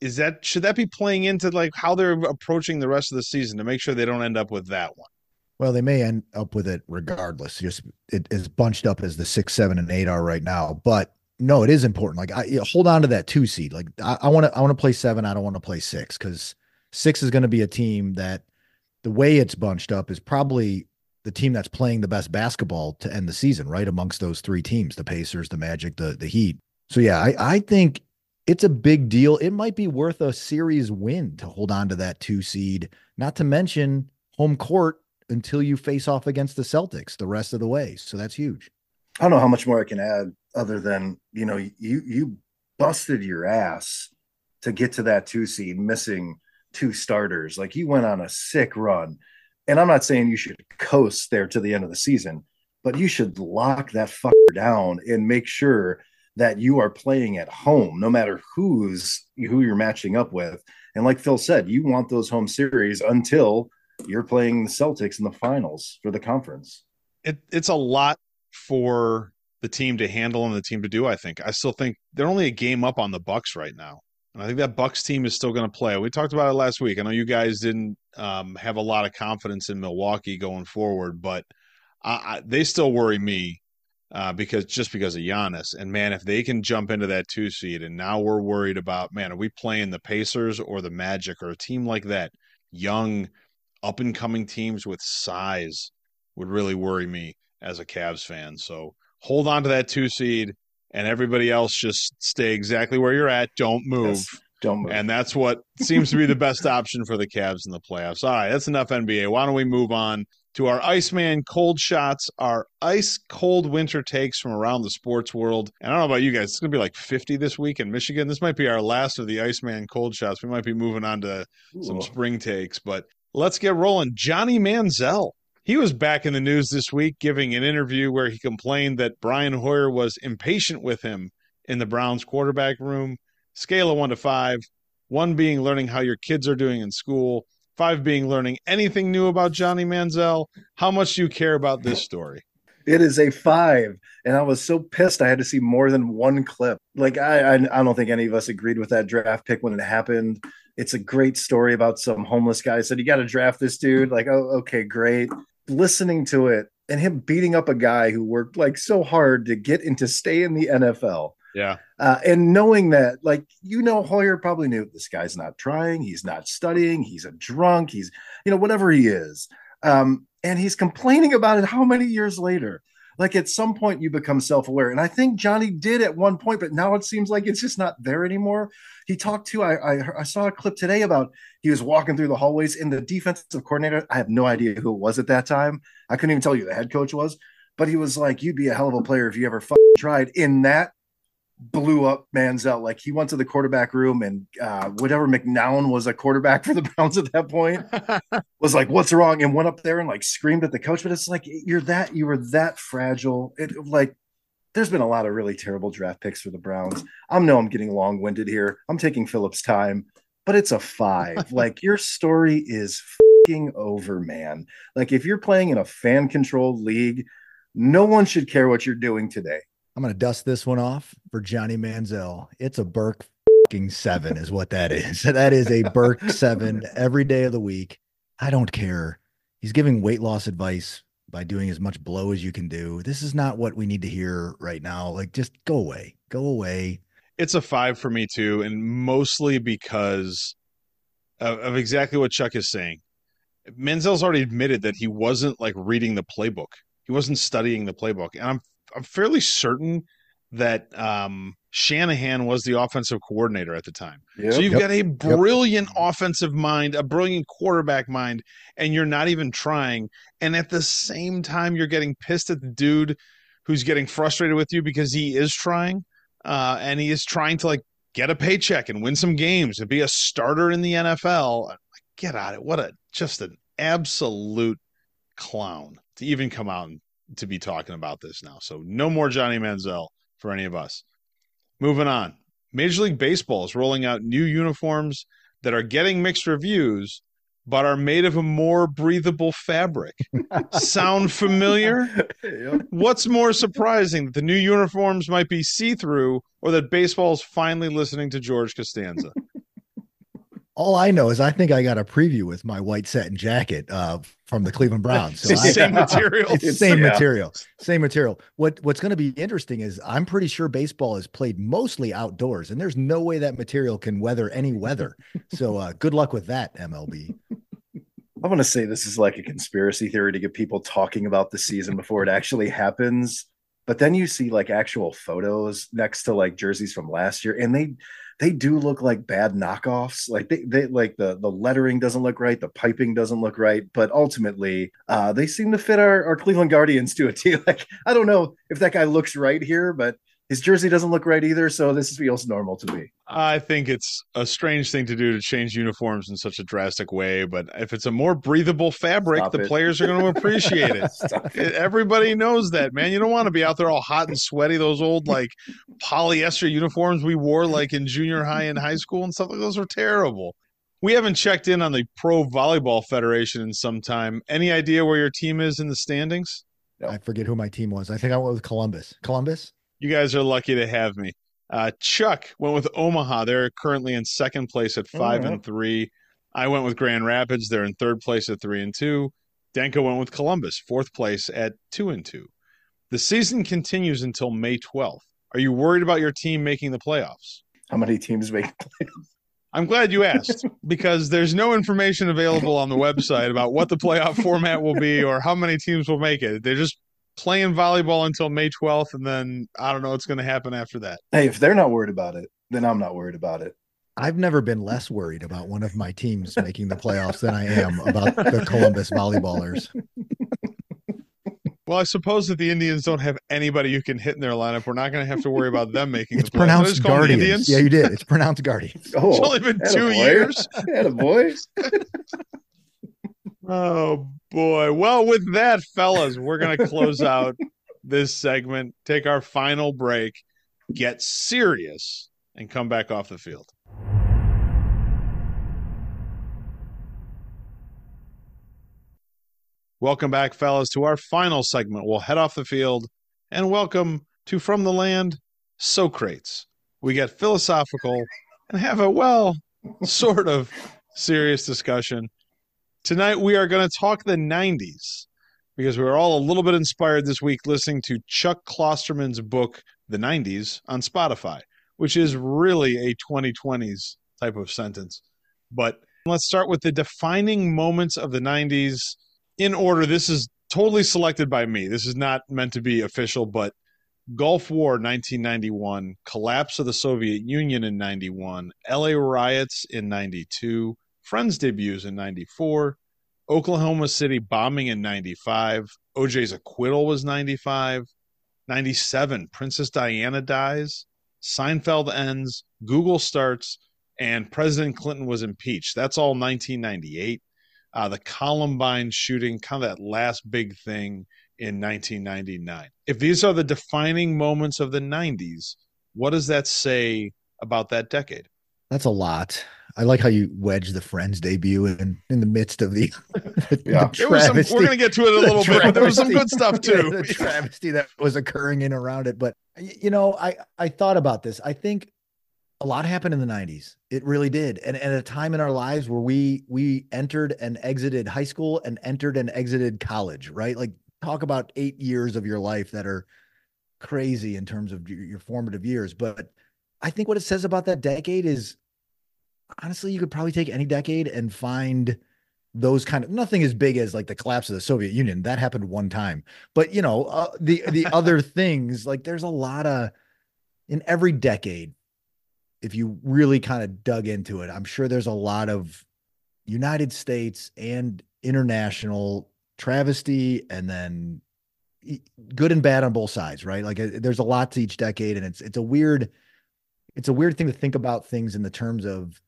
[SPEAKER 1] is that should that be playing into like how they're approaching the rest of the season to make sure they don't end up with that one?
[SPEAKER 2] Well, they may end up with it regardless. Just it is bunched up as the six, seven, and eight are right now. But no, it is important. Like I hold on to that two seed. Like I want to I want to play seven. I don't want to play six because six is going to be a team that the way it's bunched up is probably the team that's playing the best basketball to end the season, right? Amongst those three teams, the Pacers, the Magic, the the Heat. So yeah, I, I think it's a big deal. It might be worth a series win to hold on to that two seed, not to mention home court until you face off against the Celtics the rest of the way. So that's huge.
[SPEAKER 3] I don't know how much more I can add other than, you know, you you busted your ass to get to that two seed, missing two starters. Like you went on a sick run. And I'm not saying you should coast there to the end of the season, but you should lock that fucker down and make sure that you are playing at home, no matter who's who you're matching up with. And like Phil said, you want those home series until you're playing the Celtics in the finals for the conference.
[SPEAKER 1] It, it's a lot for the team to handle and the team to do. I think. I still think they're only a game up on the Bucks right now, and I think that Bucks team is still going to play. We talked about it last week. I know you guys didn't um, have a lot of confidence in Milwaukee going forward, but I, I, they still worry me uh, because just because of Giannis. And man, if they can jump into that two seed, and now we're worried about man, are we playing the Pacers or the Magic or a team like that? Young, up and coming teams with size would really worry me as a Cavs fan. So hold on to that two seed, and everybody else just stay exactly where you're at. Don't move. Yes,
[SPEAKER 3] don't move.
[SPEAKER 1] And that's what seems to be the best option for the Cavs in the playoffs. All right, that's enough NBA. Why don't we move on to our Iceman cold shots, our ice cold winter takes from around the sports world. And I don't know about you guys, it's going to be like 50 this week in Michigan. This might be our last of the Iceman cold shots. We might be moving on to Ooh. some spring takes, but let's get rolling. Johnny Manziel. He was back in the news this week giving an interview where he complained that Brian Hoyer was impatient with him in the Browns quarterback room. Scale of one to five, one being learning how your kids are doing in school, Five being learning anything new about Johnny Manziel. How much do you care about this story?
[SPEAKER 3] It is a five, and I was so pissed I had to see more than one clip. Like I, I, I don't think any of us agreed with that draft pick when it happened. It's a great story about some homeless guy said you got to draft this dude. Like, oh, okay, great. listening to it and him beating up a guy who worked like so hard to get into stay in the NFL.
[SPEAKER 1] Yeah.
[SPEAKER 3] Uh, and knowing that, like, you know, Hoyer probably knew this guy's not trying, he's not studying, he's a drunk, he's, you know, whatever he is. Um, and he's complaining about it how many years later? Like, at some point, you become self aware. And I think Johnny did at one point, but now it seems like it's just not there anymore. He talked to, I, I, I saw a clip today about he was walking through the hallways and the defensive coordinator. I have no idea who it was at that time. I couldn't even tell you the head coach was, but he was like, You'd be a hell of a player if you ever tried in that blew up Manziel. Like he went to the quarterback room and uh, whatever McCown was a quarterback for the Browns at that point was like, "What's wrong?" and went up there and like screamed at the coach. But it's like you're that you were that fragile. It like there's been a lot of really terrible draft picks for the Browns. I know I'm getting long winded here. I'm taking Phillips' time, but it's a five. like your story is over, man. Like if you're playing in a fan controlled league, no one should care what you're doing today.
[SPEAKER 2] I'm going to dust this one off for Johnny Manziel. It's a Burke seven, is what that is. That is a Burke seven every day of the week. I don't care. He's giving weight loss advice by doing as much blow as you can do. This is not what we need to hear right now. Like, just go away, go away.
[SPEAKER 1] It's a five for me too, and mostly because of, of exactly what Chuck is saying. Manziel's already admitted that he wasn't like reading the playbook. He wasn't studying the playbook, and I'm I'm fairly certain that um, Shanahan was the offensive coordinator at the time. Yep. So you've yep. got a brilliant yep. offensive mind, a brilliant quarterback mind, and you're not even trying. And at the same time, you're getting pissed at the dude who's getting frustrated with you because he is trying, uh, and he is trying to like get a paycheck and win some games and be a starter in the NFL. Get out of it! What a just an absolute clown to even come out and to be talking about this now. So no more Johnny Manziel for any of us. Moving on. Major League Baseball is rolling out new uniforms that are getting mixed reviews, but are made of a more breathable fabric. Sound familiar? Yep. What's more surprising that the new uniforms might be see through or that baseball is finally listening to George Costanza?
[SPEAKER 2] All I know is I think I got a preview with my white satin jacket uh, from the Cleveland Browns.
[SPEAKER 1] So same I, material.
[SPEAKER 2] It's same yeah. material. Same material. What What's going to be interesting is I'm pretty sure baseball is played mostly outdoors, and there's no way that material can weather any weather. so uh, good luck with that, MLB.
[SPEAKER 3] I want to say this is like a conspiracy theory to get people talking about the season before it actually happens. But then you see like actual photos next to like jerseys from last year, and they they do look like bad knockoffs. Like they, they like the the lettering doesn't look right, the piping doesn't look right, but ultimately uh, they seem to fit our, our Cleveland Guardians to a T. Like I don't know if that guy looks right here, but his jersey doesn't look right either, so this feels normal to me.
[SPEAKER 1] I think it's a strange thing to do to change uniforms in such a drastic way, but if it's a more breathable fabric, Stop the it. players are going to appreciate it. it. Everybody knows that, man. You don't want to be out there all hot and sweaty. Those old like polyester uniforms we wore like in junior high and high school and stuff like those were terrible. We haven't checked in on the Pro Volleyball Federation in some time. Any idea where your team is in the standings?
[SPEAKER 2] No. I forget who my team was. I think I went with Columbus. Columbus?
[SPEAKER 1] You guys are lucky to have me. Uh, Chuck went with Omaha. They're currently in second place at 5 and three. I went with Grand Rapids. They're in third place at three and two. Danko went with Columbus, fourth place at two and two. The season continues until May 12th. Are you worried about your team making the playoffs?
[SPEAKER 3] How many teams make playoffs?
[SPEAKER 1] I'm glad you asked because there's no information available on the website about what the playoff format will be or how many teams will make it. They're just playing volleyball until May 12th, and then I don't know what's going to happen after that.
[SPEAKER 3] Hey, if they're not worried about it, then I'm not worried about it.
[SPEAKER 2] I've never been less worried about one of my teams making the playoffs than I am about the Columbus volleyballers.
[SPEAKER 1] Well, I suppose that the Indians don't have anybody who can hit in their lineup. We're not going to have to worry about them making.
[SPEAKER 2] It's the pronounced Guardians. Yeah, you did. It's pronounced Guardians.
[SPEAKER 1] Oh, it's only been two years.
[SPEAKER 3] Had a boy.
[SPEAKER 1] Oh boy. Well, with that, fellas, we're gonna close out this segment, take our final break, get serious, and come back off the field. Welcome back, fellas, to our final segment. We'll head off the field and welcome to From the Land, Socrates. We get philosophical and have a, well, sort of serious discussion Tonight we are going to talk the 90s. because we were all a little bit inspired this week listening to Chuck Klosterman's book, The 90s, on Spotify, which is really a 2020s type of sentence. But let's start with the defining moments of the 90s in order. This is totally selected by me. This is not meant to be official, but Gulf War 1991, collapse of the Soviet Union in 91, LA riots in 92, Friends debuts in 94, Oklahoma City bombing in 95, OJ's acquittal was 95, 97, Princess Diana dies, Seinfeld ends, Google starts, and President Clinton was impeached. That's all 1998. Uh, the Columbine shooting, kind of that last big thing in 1999. If these are the defining moments of the 90s, what does that say about that decade?
[SPEAKER 2] That's a lot. I like how you wedge the Friends debut in, in the midst of the,
[SPEAKER 1] the yeah. Some, we're going to get to it a little bit, but there was some good stuff too.
[SPEAKER 2] the travesty that was occurring in around it. But you know, I I thought about this. I think a lot happened in the 90s. It really did. And, and at a time in our lives where we we entered and exited high school and entered and exited college, right? Like talk about eight years of your life that are crazy in terms of your, your formative years. But I think what it says about that decade is honestly, you could probably take any decade and find those kind of nothing as big as like the collapse of the Soviet Union. That happened one time. But you know, uh, the the other things like there's a lot of in every decade if you really kind of dug into it, I'm sure there's a lot of United States and international travesty and then good and bad on both sides, right? Like uh, there's a lot to each decade and it's it's a weird it's a weird thing to think about things in the terms of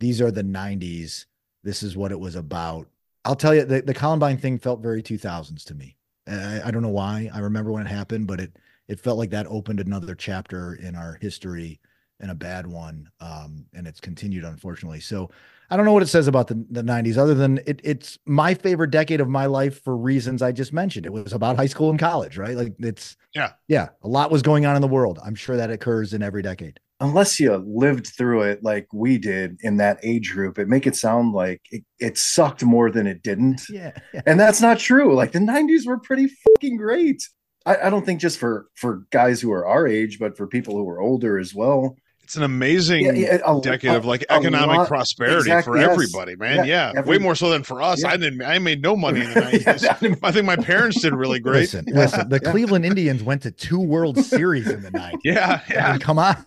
[SPEAKER 2] these are the 90s. This is what it was about. I'll tell you the, the Columbine thing felt very 2000s to me. I, I don't know why. I remember when it happened, but it it felt like that opened another chapter in our history and a bad one. Um, and it's continued, unfortunately. So I don't know what it says about the, the 90s, other than it, it's my favorite decade of my life for reasons I just mentioned. It was about high school and college, right? Like it's,
[SPEAKER 1] yeah,
[SPEAKER 2] yeah, a lot was going on in the world. I'm sure that occurs in every decade.
[SPEAKER 3] Unless you lived through it like we did in that age group, it make it sound like it, it sucked more than it didn't.
[SPEAKER 2] Yeah, yeah.
[SPEAKER 3] And that's not true. Like the 90s were pretty fucking great. I, I don't think just for for guys who are our age, but for people who are older as well
[SPEAKER 1] it's an amazing yeah, yeah, a, decade a, of like economic lot, prosperity exactly, for yes. everybody, man. Yeah, yeah. Every, way more so than for us. I didn't. I made no money in the nineties. I think my parents did really great.
[SPEAKER 2] Listen, listen. The Cleveland Indians went to two World Series in the night.
[SPEAKER 1] Yeah, yeah.
[SPEAKER 2] I mean, come on.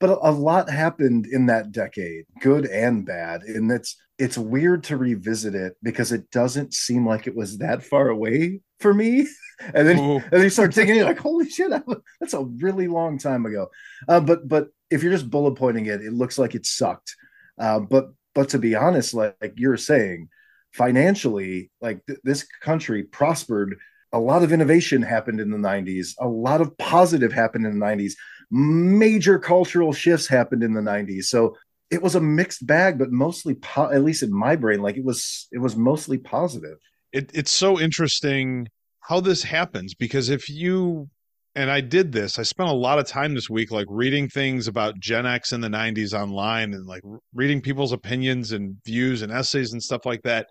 [SPEAKER 3] but a, a lot happened in that decade, good and bad, and it's it's weird to revisit it because it doesn't seem like it was that far away for me. And then Ooh. and then you start thinking, like, holy shit, that's a really long time ago. Uh, but but if you're just bullet pointing it, it looks like it sucked. Uh, but but to be honest, like, like you're saying, financially, like th- this country prospered. A lot of innovation happened in the 90s. A lot of positive happened in the 90s. Major cultural shifts happened in the 90s. So it was a mixed bag, but mostly, po- at least in my brain, like it was, it was mostly positive.
[SPEAKER 1] It, it's so interesting how this happens because if you and I did this, I spent a lot of time this week like reading things about Gen X in the 90s online and like reading people's opinions and views and essays and stuff like that.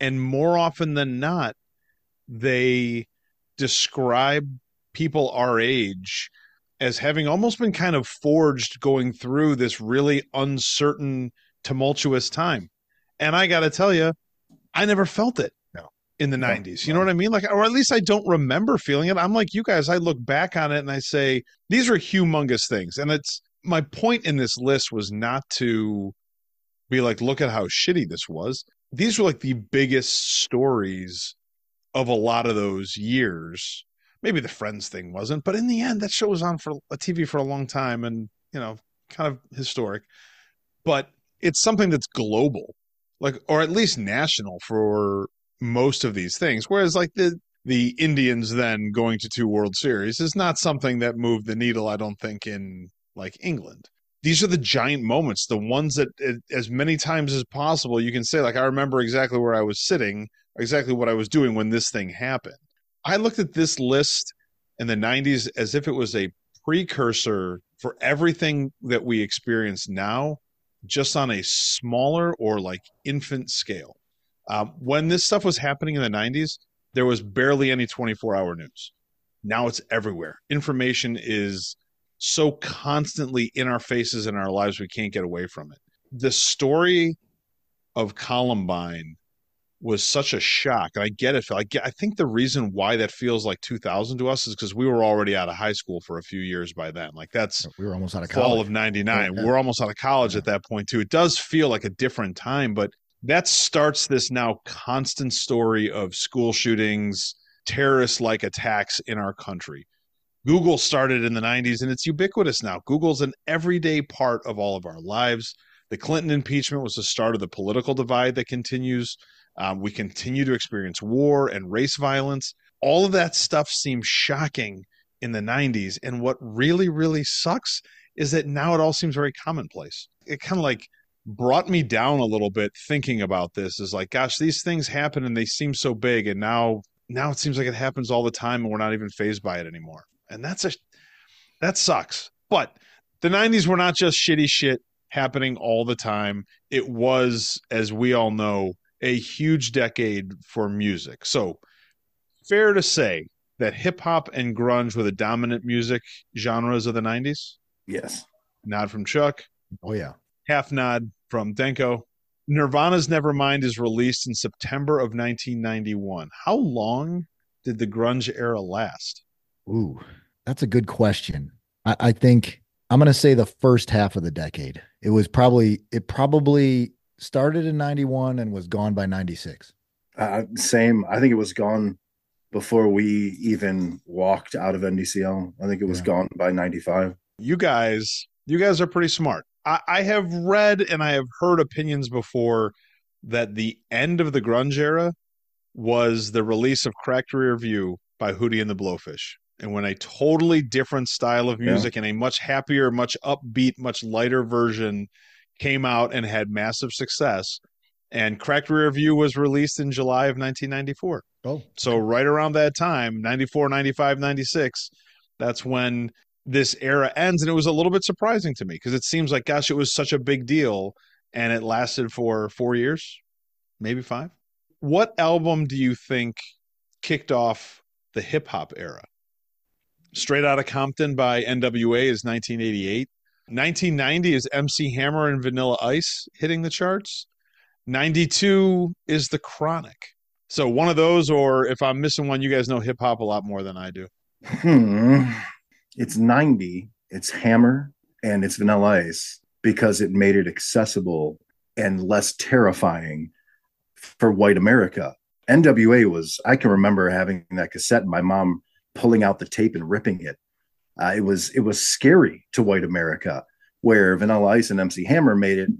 [SPEAKER 1] And more often than not, they describe people our age as having almost been kind of forged going through this really uncertain, tumultuous time. And I got to tell you, I never felt it in the 90s. You know what I mean? Like, or at least I don't remember feeling it. I'm like you guys, I look back on it and I say, these are humongous things. And it's my point in this list was not to be like, look at how shitty this was. These were like the biggest stories of a lot of those years. Maybe the Friends thing wasn't, but in the end, that show was on for a TV for a long time and, you know, kind of historic. But it's something that's global like or at least national for most of these things. Whereas like the the Indians then going to two World Series is not something that moved the needle, I don't think, in like England. These are the giant moments, the ones that eh, as many times as possible you can say, like, I remember exactly where I was sitting, exactly what I was doing when this thing happened. I looked at this list in the 90s as if it was a precursor for everything that we experience now, just on a smaller or like infant scale. Um, when this stuff was happening in the 90s, there was barely any 24 hour news. Now it's everywhere. Information is so constantly in our faces and our lives, we can't get away from it. The story of Columbine was such a shock. And I get it. I get, I think the reason why that feels like 2000 to us is because we were already out of high school for a few years by then. Like that's
[SPEAKER 2] we were almost out of
[SPEAKER 1] fall
[SPEAKER 2] college.
[SPEAKER 1] of 99.
[SPEAKER 2] Yeah.
[SPEAKER 1] We're almost out of college
[SPEAKER 2] Yeah.
[SPEAKER 1] at that point too. It does feel like a different time, but that starts this now constant story of school shootings, terrorist like attacks in our country. Google started in the 90s and it's ubiquitous now. Google's an everyday part of all of our lives. The Clinton impeachment was the start of the political divide that continues. Um, we continue to experience war and race violence. All of that stuff seems shocking in the 90s. And what really, really sucks is that now it all seems very commonplace. It kind of like brought me down a little bit thinking about this is like, gosh, these things happen and they seem so big. And now, now it seems like it happens all the time and we're not even phased by it anymore. And that's a, that sucks. But the 90s were not just shitty shit happening all the time. It was, as we all know, a huge decade for music. So, fair to say that hip hop and grunge were the dominant music genres of the 90s.
[SPEAKER 3] Yes.
[SPEAKER 1] Nod from Chuck,
[SPEAKER 2] Oh yeah.
[SPEAKER 1] Half nod from Danko. Nirvana's Nevermind is released in September of 1991. How long did the grunge era last?
[SPEAKER 2] Ooh, that's a good question. I, I think I'm gonna say the first half of the decade. It was probably it probably started in 91 and was gone by 96.
[SPEAKER 3] Uh, same. I think it was gone before we even walked out of NDCL. I think it was
[SPEAKER 2] Yeah.
[SPEAKER 3] gone by 95.
[SPEAKER 1] You guys, you guys are pretty smart. I, I have read and I have heard opinions before that the end of the grunge era was the release of Cracked Rear View by Hootie and the Blowfish. And when a totally different style of
[SPEAKER 3] Yeah.
[SPEAKER 1] music and a much happier, much upbeat, much lighter version came out and had massive success. And Cracked Rear View was released in July of 1994.
[SPEAKER 2] Oh,
[SPEAKER 1] So right around that time, 94, 95, 96, that's when this era ends. And it was a little bit surprising to me because it seems like, gosh, it was such a big deal and it lasted for four years, maybe five. What album do you think kicked off the hip hop era? Straight Outta Compton by NWA is 1988. 1990 is MC Hammer and Vanilla Ice hitting the charts. 92 is The Chronic. So one of those, or if I'm missing one, you guys know hip hop a lot more than I do.
[SPEAKER 3] Hmm. It's 90. It's Hammer and it's Vanilla Ice because it made it accessible and less terrifying for white America. NWA was, I can remember having that cassette and my mom pulling out the tape and ripping it. Uh, it was it was scary to white America, where Vanilla Ice and MC Hammer made it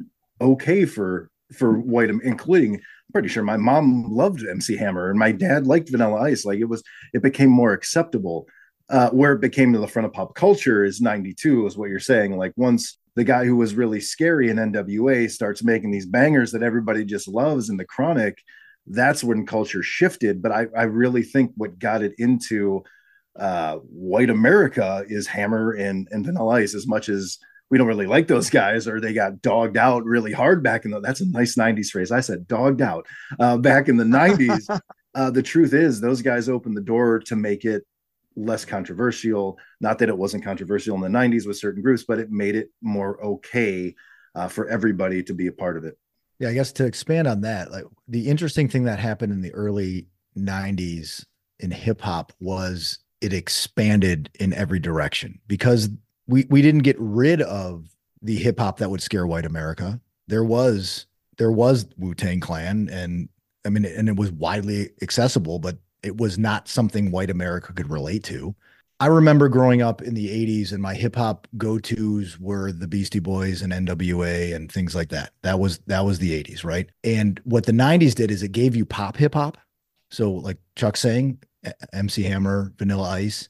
[SPEAKER 3] okay for for white, including I'm pretty sure my mom loved MC Hammer and my dad liked Vanilla Ice. Like it was, it became more acceptable. Uh, where it became to the front of pop culture is 92 is what you're saying. Like once the guy who was really scary in nwa starts making these bangers that everybody just loves in the chronic that's when culture shifted. But i, I really think what got it into uh, white america is hammer and, and vanilla ice. As much as we don't really like those guys or they got dogged out really hard back in the that's a nice 90s phrase. I said dogged out uh, back in the 90s uh, the truth is those guys opened the door to make it less controversial. Not that it wasn't controversial in the 90s with certain groups, but it made it more okay uh, for everybody to be a part of it.
[SPEAKER 2] Yeah, I guess to expand on that, like the interesting thing that happened in the early 90s in hip hop was it expanded in every direction because we we didn't get rid of the hip hop that would scare white America. There was there was Wu-Tang Clan and I mean and it was widely accessible, but it was not something white America could relate to. I remember growing up in the 80s and my hip hop go-tos were the Beastie Boys and NWA and things like that. That was that was the 80s, right? And what the 90s did is it gave you pop hip hop. So like Chuck saying, MC Hammer, Vanilla Ice,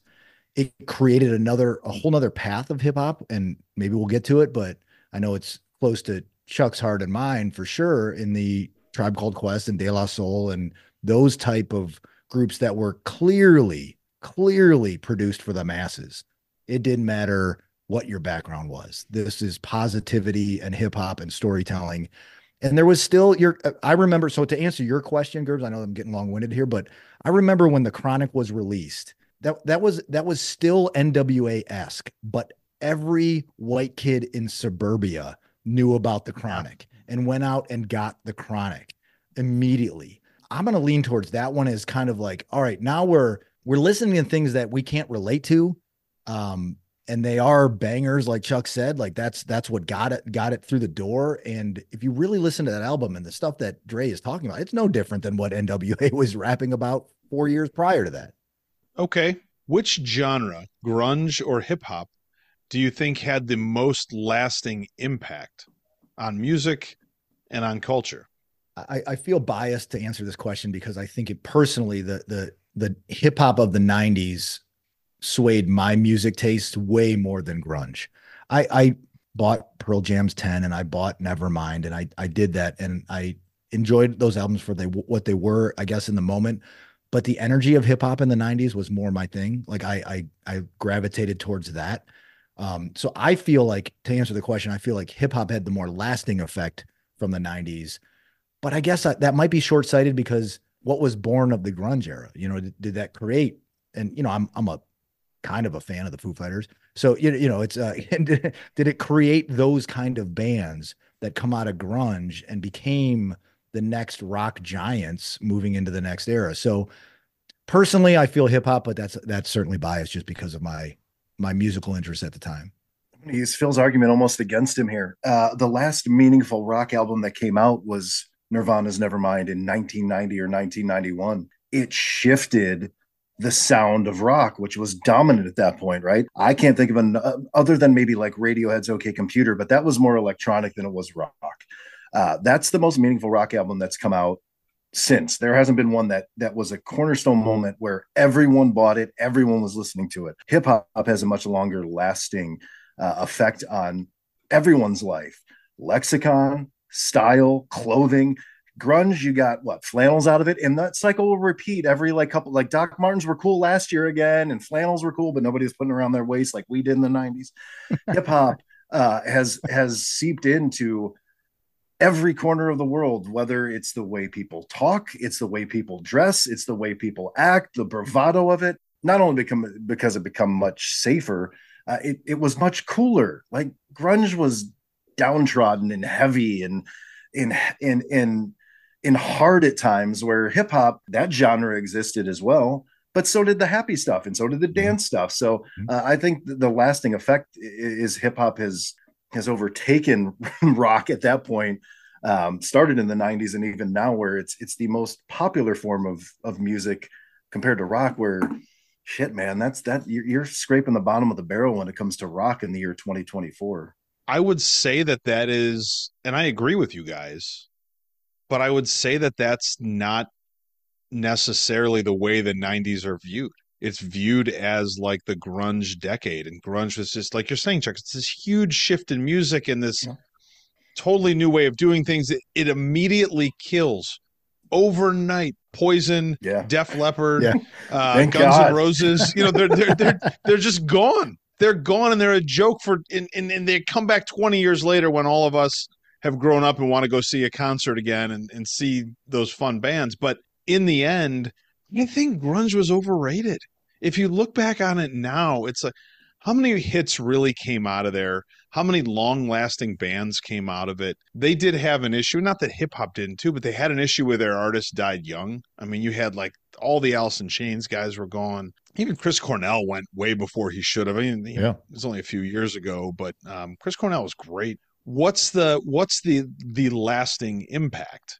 [SPEAKER 2] it created another a whole nother path of hip hop and maybe we'll get to it, but I know it's close to Chuck's heart and mine for sure in the Tribe Called Quest and De La Soul and those type of groups that were clearly clearly produced for the masses. It didn't matter what your background was. This is positivity and hip hop and storytelling. And there was still your, I remember, so to answer your question, Gerbs, I know I'm getting long winded here, but I remember when the Chronic was released, that, that was, that was still NWA esque, but every white kid in suburbia knew about the Chronic and went out and got the Chronic immediately. I'm going to lean towards that one as kind of like, all right, now we're, we're listening to things that we can't relate to. Um, and they are bangers like chuck said like that's that's what got it got it through the door and if you really listen to that album and the stuff that Dre is talking about it's no different than what nwa was rapping about four years prior to that
[SPEAKER 1] okay which genre grunge or hip-hop do you think had the most lasting impact on music and on culture
[SPEAKER 2] I, I feel biased to answer this question because I think it personally the the the hip hop of the 90s swayed my music taste way more than grunge. I, I bought Pearl Jam's 10 and I bought Nevermind and I, I did that and I enjoyed those albums for they, what they were, I guess, in the moment. But the energy of hip hop in the 90s was more my thing. Like I, I, I gravitated towards that. Um, so I feel like to answer the question, I feel like hip hop had the more lasting effect from the 90s. But I guess that might be short sighted because what was born of the grunge era? You know, did, did that create? And you know, I'm I'm a kind of a fan of the Foo Fighters. So you you know, it's uh, did it create those kind of bands that come out of grunge and became the next rock giants moving into the next era? So personally, I feel hip hop, but that's that's certainly biased just because of my my musical interest at the time.
[SPEAKER 3] He's Phil's argument almost against him here. Uh, the last meaningful rock album that came out was Nirvana's Nevermind in 1990 or 1991. It shifted the sound of rock, which was dominant at that point, right? I can't think of an uh, other than maybe like Radiohead's OK Computer, but that was more electronic than it was rock. Uh, that's the most meaningful rock album that's come out since. There hasn't been one that that was a cornerstone moment where everyone bought it, everyone was listening to it. Hip hop has a much longer lasting uh, effect on everyone's life. Lexicon, style, clothing grunge you got what flannels out of it and that cycle will repeat every like couple like doc martens were cool last year again and flannels were cool but nobody was putting around their waist like we did in the 90s hip hop uh, has has seeped into every corner of the world whether it's the way people talk it's the way people dress it's the way people act the bravado of it. Not only become because it become much safer uh, it, it was much cooler. Like grunge was downtrodden and heavy and in in in in hard at times where hip hop that genre existed as well but so did the happy stuff and so did the mm-hmm. dance stuff so mm-hmm. uh, i think the lasting effect is hip hop has has overtaken rock at that point um, started in the 90s and even now where it's it's the most popular form of of music compared to rock where shit man that's that you're, you're scraping the bottom of the barrel when it comes to rock in the year 2024
[SPEAKER 1] i would say that that is and i agree with you guys but I would say that that's not necessarily the way the 90s are viewed. It's viewed as like the grunge decade, and grunge was just like you're saying, Chuck. It's this huge shift in music and this yeah. totally new way of doing things. It, it immediately kills overnight. Poison, yeah. Def Leppard, yeah. uh, Guns God. N' Roses. You know, they're they're they're they're just gone. They're gone, and they're a joke for. And, and, and they come back 20 years later when all of us have grown up and want to go see a concert again and, and see those fun bands. But in the end, I think grunge was overrated. If you look back on it now, it's like how many hits really came out of there? How many long lasting bands came out of it? They did have an issue, not that hip hop didn't too, but they had an issue where their artists died young. I mean, you had like all the Alice in Chains guys were gone. Even Chris Cornell went way before he should have. I mean, yeah. Know, it was only a few years ago, but um, Chris Cornell was great what's the what's the the lasting impact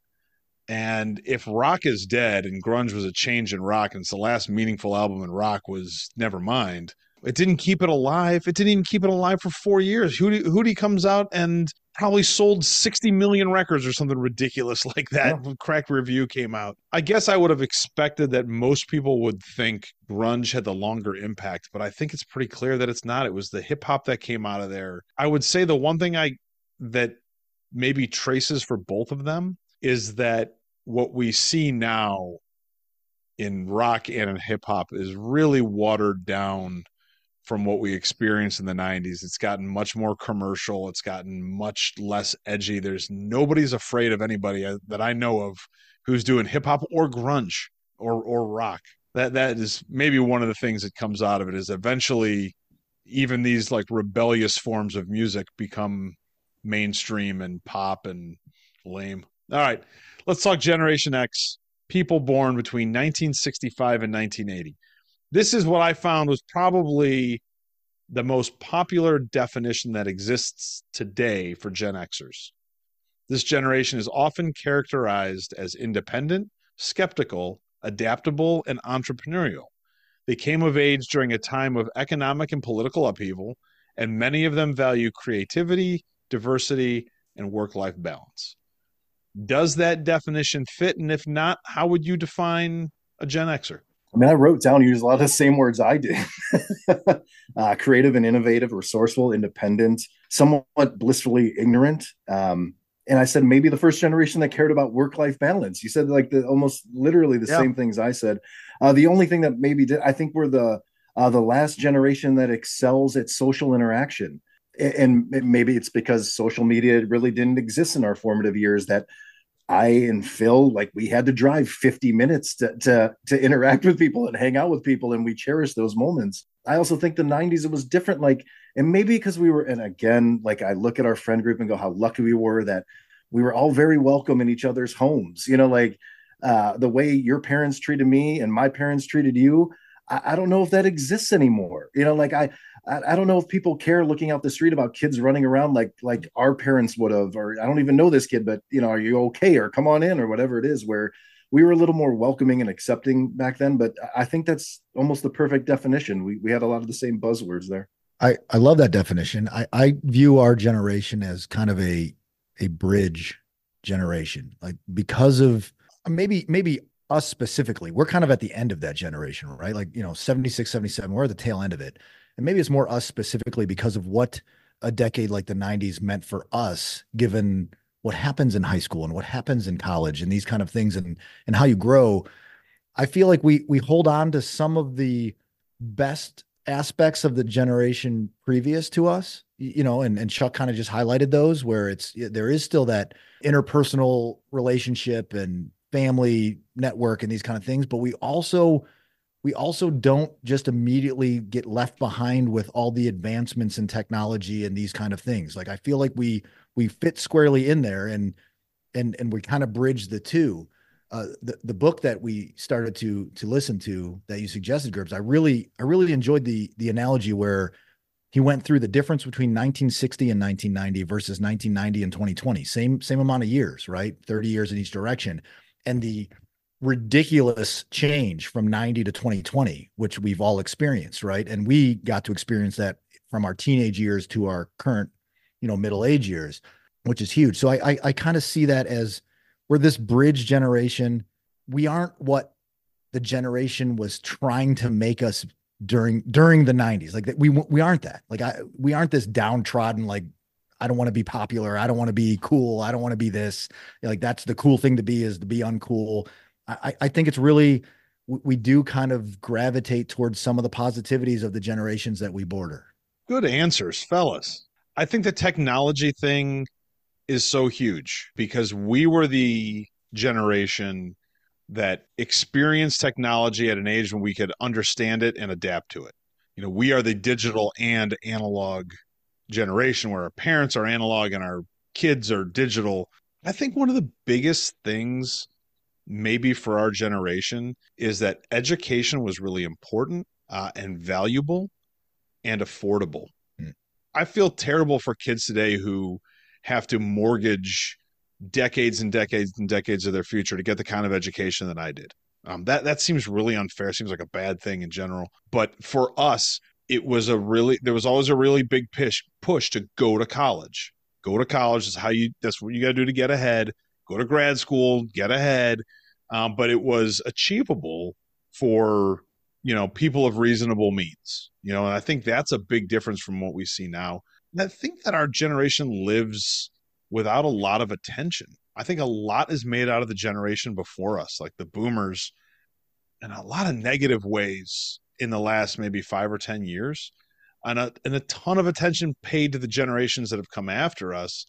[SPEAKER 1] and if rock is dead and grunge was a change in rock and it's the last meaningful album in rock was nevermind it didn't keep it alive. It didn't even keep it alive for four years. Hootie, hootie comes out and probably sold 60 million records or something ridiculous like that yeah. crack review came out. I guess i would have expected that most people would think grunge had the longer impact but i think it's pretty clear that it's not. It was the hip hop that came out of there. I would say the one thing i that maybe traces for both of them is that what we see now in rock and in hip hop is really watered down from what we experienced in the 90s. It's gotten much more commercial, it's gotten much less edgy. There's nobody's afraid of anybody uh, that I know of who's doing hip hop or grunge or or rock. That that is maybe one of the things that comes out of it is eventually even these like rebellious forms of music become mainstream and pop and lame. All right, let's talk Generation X. People born between 1965 and 1980. This is what I found was probably the most popular definition that exists today for Gen Xers. This generation is often characterized as independent, skeptical, adaptable, and entrepreneurial. They came of age during a time of economic and political upheaval, and many of them value creativity, diversity, and work life balance. Does that definition fit? And if not, how would you define a Gen Xer?
[SPEAKER 3] I mean, I wrote down, use a lot of the same words I did uh, creative and innovative, resourceful, independent, somewhat blissfully ignorant. Um, and I said, maybe the first generation that cared about work life balance. You said like the almost literally the yeah. same things I said. Uh, the only thing that maybe did, I think we're the, uh, the last generation that excels at social interaction and maybe it's because social media really didn't exist in our formative years that I and Phil like we had to drive 50 minutes to to to interact with people and hang out with people and we cherish those moments. I also think the 90s it was different like and maybe because we were and again like I look at our friend group and go how lucky we were that we were all very welcome in each other's homes. You know like uh, the way your parents treated me and my parents treated you I, I don't know if that exists anymore. You know, like I, I, I don't know if people care looking out the street about kids running around like like our parents would have, or I don't even know this kid, but you know, are you okay? Or come on in, or whatever it is, where we were a little more welcoming and accepting back then. But I think that's almost the perfect definition. We we had a lot of the same buzzwords there.
[SPEAKER 2] I, I love that definition. I, I view our generation as kind of a a bridge generation. Like because of maybe maybe us specifically, we're kind of at the end of that generation, right? Like, you know, 76, 77, we're at the tail end of it. And maybe it's more us specifically because of what a decade like the 90s meant for us, given what happens in high school and what happens in college and these kind of things and and how you grow. I feel like we we hold on to some of the best aspects of the generation previous to us you know and, and chuck kind of just highlighted those where it's there is still that interpersonal relationship and family network and these kind of things but we also we also don't just immediately get left behind with all the advancements in technology and these kind of things like i feel like we we fit squarely in there and and and we kind of bridge the two uh, the the book that we started to to listen to that you suggested, Gerbs, I really I really enjoyed the the analogy where he went through the difference between 1960 and 1990 versus 1990 and 2020. Same same amount of years, right? 30 years in each direction and the ridiculous change from 90 to 2020 which we've all experienced right and we got to experience that from our teenage years to our current you know middle age years which is huge so i i, I kind of see that as we're this bridge generation we aren't what the generation was trying to make us during during the 90s like that we we aren't that like i we aren't this downtrodden like I don't want to be popular. I don't want to be cool. I don't want to be this. Like that's the cool thing to be is to be uncool. I, I think it's really we do kind of gravitate towards some of the positivities of the generations that we border.
[SPEAKER 1] Good answers, fellas. I think the technology thing is so huge because we were the generation that experienced technology at an age when we could understand it and adapt to it. You know, we are the digital and analog generation where our parents are analog and our kids are digital. I think one of the biggest things, maybe for our generation, is that education was really important uh, and valuable and affordable. Mm. I feel terrible for kids today who have to mortgage decades and decades and decades of their future to get the kind of education that I did. Um, that that seems really unfair. Seems like a bad thing in general. But for us, it was a really there was always a really big push push to go to college. Go to college is how you that's what you got to do to get ahead. Go to grad school, get ahead. Um, but it was achievable for you know people of reasonable means. You know, and I think that's a big difference from what we see now. And I think that our generation lives without a lot of attention. I think a lot is made out of the generation before us, like the boomers, in a lot of negative ways in the last maybe five or ten years and a, and a ton of attention paid to the generations that have come after us.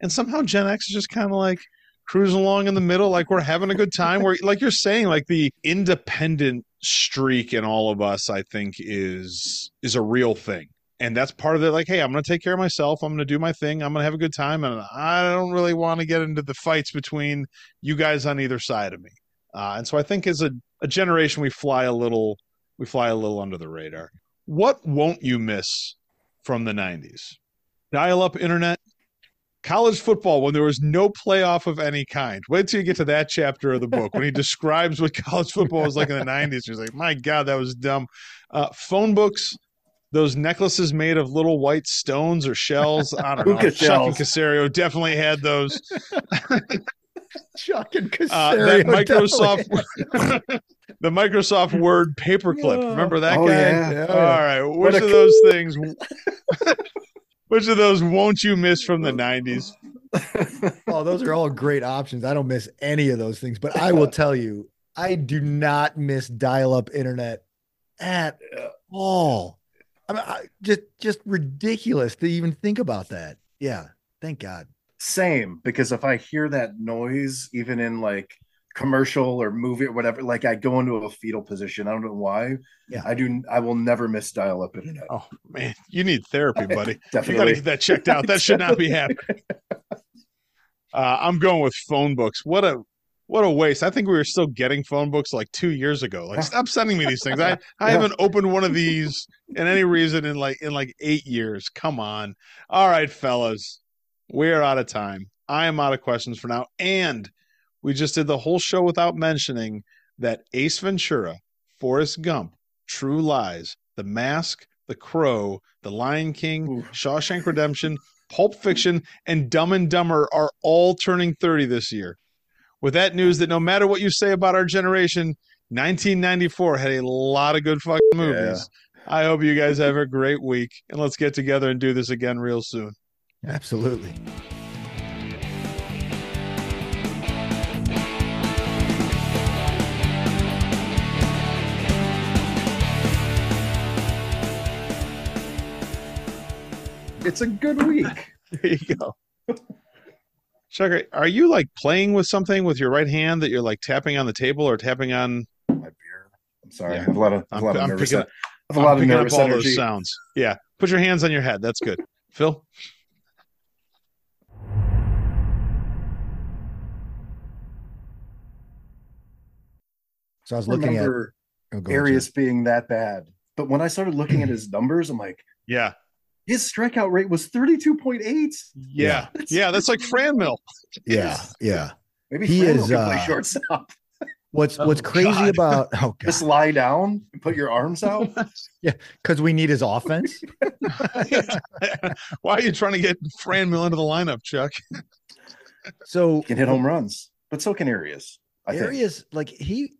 [SPEAKER 1] And somehow Gen X is just kind of like cruising along in the middle, like we're having a good time. Where, like you're saying, like the independent streak in all of us, I think is is a real thing. And that's part of it. Like, hey, I'm to take care of myself. I'm to do my thing. I'm to have a good time. And I don't really want to get into the fights between you guys on either side of me. Uh, and so I think as a, a generation, we fly a little, we fly a little under the radar. What won't you miss from the 90s? Dial up internet, college football when there was no playoff of any kind. Wait till you get to that chapter of the book when he describes what college football was like in the 90s. He's like, my God, that was dumb. Uh, phone books, those necklaces made of little white stones or shells. I don't know. Chuck and Caserio definitely had those.
[SPEAKER 2] Chuck and Caserio. Uh, that
[SPEAKER 1] Microsoft, the Microsoft Word paperclip. Remember that
[SPEAKER 3] oh,
[SPEAKER 1] guy?
[SPEAKER 3] Yeah. yeah.
[SPEAKER 1] All right. Which of those things? Which of those won't you miss from the '90s?
[SPEAKER 2] oh, those are all great options. I don't miss any of those things, but I will tell you, I do not miss dial-up internet at all. I mean, I, just just ridiculous to even think about that. Yeah, thank God.
[SPEAKER 3] Same, because if I hear that noise, even in like commercial or movie or whatever, like I go into a fetal position. I don't know why. Yeah, I do. I will never miss dial-up internet.
[SPEAKER 1] Oh man, you need therapy, buddy. Definitely, you got to get that checked out. That should not be happening. Uh, I'm going with phone books. What a what a waste. I think we were still getting phone books like two years ago. Like, stop sending me these things. I, I yeah. haven't opened one of these in any reason in like in like eight years. Come on. All right, fellas. We're out of time. I am out of questions for now. And we just did the whole show without mentioning that Ace Ventura, Forrest Gump, True Lies, The Mask, The Crow, The Lion King, Ooh. Shawshank Redemption, Pulp Fiction, and Dumb and Dumber are all turning 30 this year with that news that no matter what you say about our generation, 1994 had a lot of good fucking movies. Yeah. I hope you guys have a great week and let's get together and do this again real soon.
[SPEAKER 2] Absolutely.
[SPEAKER 3] It's a good week.
[SPEAKER 1] there you go. Chuck, are you like playing with something with your right hand that you're like tapping on the table or tapping on
[SPEAKER 3] my beer? I'm sorry. Yeah. I have a lot of, a lot I'm, of nervous.
[SPEAKER 1] Picking, I have a lot of nervous up all energy. those sounds. Yeah. Put your hands on your head. That's good. Phil?
[SPEAKER 2] So I was looking at oh,
[SPEAKER 3] Arias being that bad. But when I started looking at his numbers, I'm like,
[SPEAKER 1] yeah,
[SPEAKER 3] his strikeout rate was 32.8.
[SPEAKER 1] Yeah. That's, yeah. That's like Franmil.
[SPEAKER 2] Yeah. Yeah.
[SPEAKER 3] Maybe he Franmil is uh, play shortstop.
[SPEAKER 2] What's what's oh, crazy God. about oh God.
[SPEAKER 3] just lie down and put your arms out?
[SPEAKER 2] yeah, because we need his offense.
[SPEAKER 1] Why are you trying to get Franmil into the lineup, Chuck?
[SPEAKER 2] So
[SPEAKER 3] he can hit home runs, but so can Arias.
[SPEAKER 2] I Arias, think. like he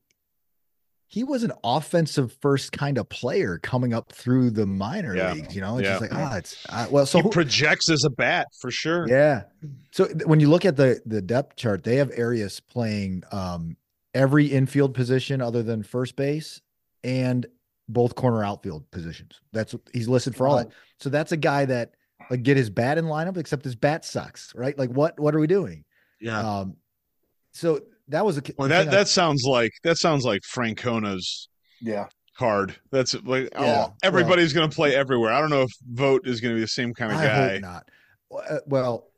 [SPEAKER 2] he was an offensive first kind of player coming up through the minor yeah. leagues. You know, it's yeah. just like ah, oh, it's uh, well. So
[SPEAKER 1] he projects as a bat for sure.
[SPEAKER 2] Yeah. So when you look at the the depth chart, they have Arias playing um, every infield position other than first base and both corner outfield positions. That's what he's listed for all that. So that's a guy that like get his bat in lineup, except his bat sucks, right? Like what what are we doing?
[SPEAKER 1] Yeah. Um,
[SPEAKER 2] so that was a
[SPEAKER 1] well that that I, sounds like that sounds like Francona's
[SPEAKER 3] yeah
[SPEAKER 1] card. That's like yeah, oh, everybody's well, going to play everywhere. I don't know if Vogt is going to be the same kind of
[SPEAKER 2] I
[SPEAKER 1] guy.
[SPEAKER 2] Hope not. Uh, well,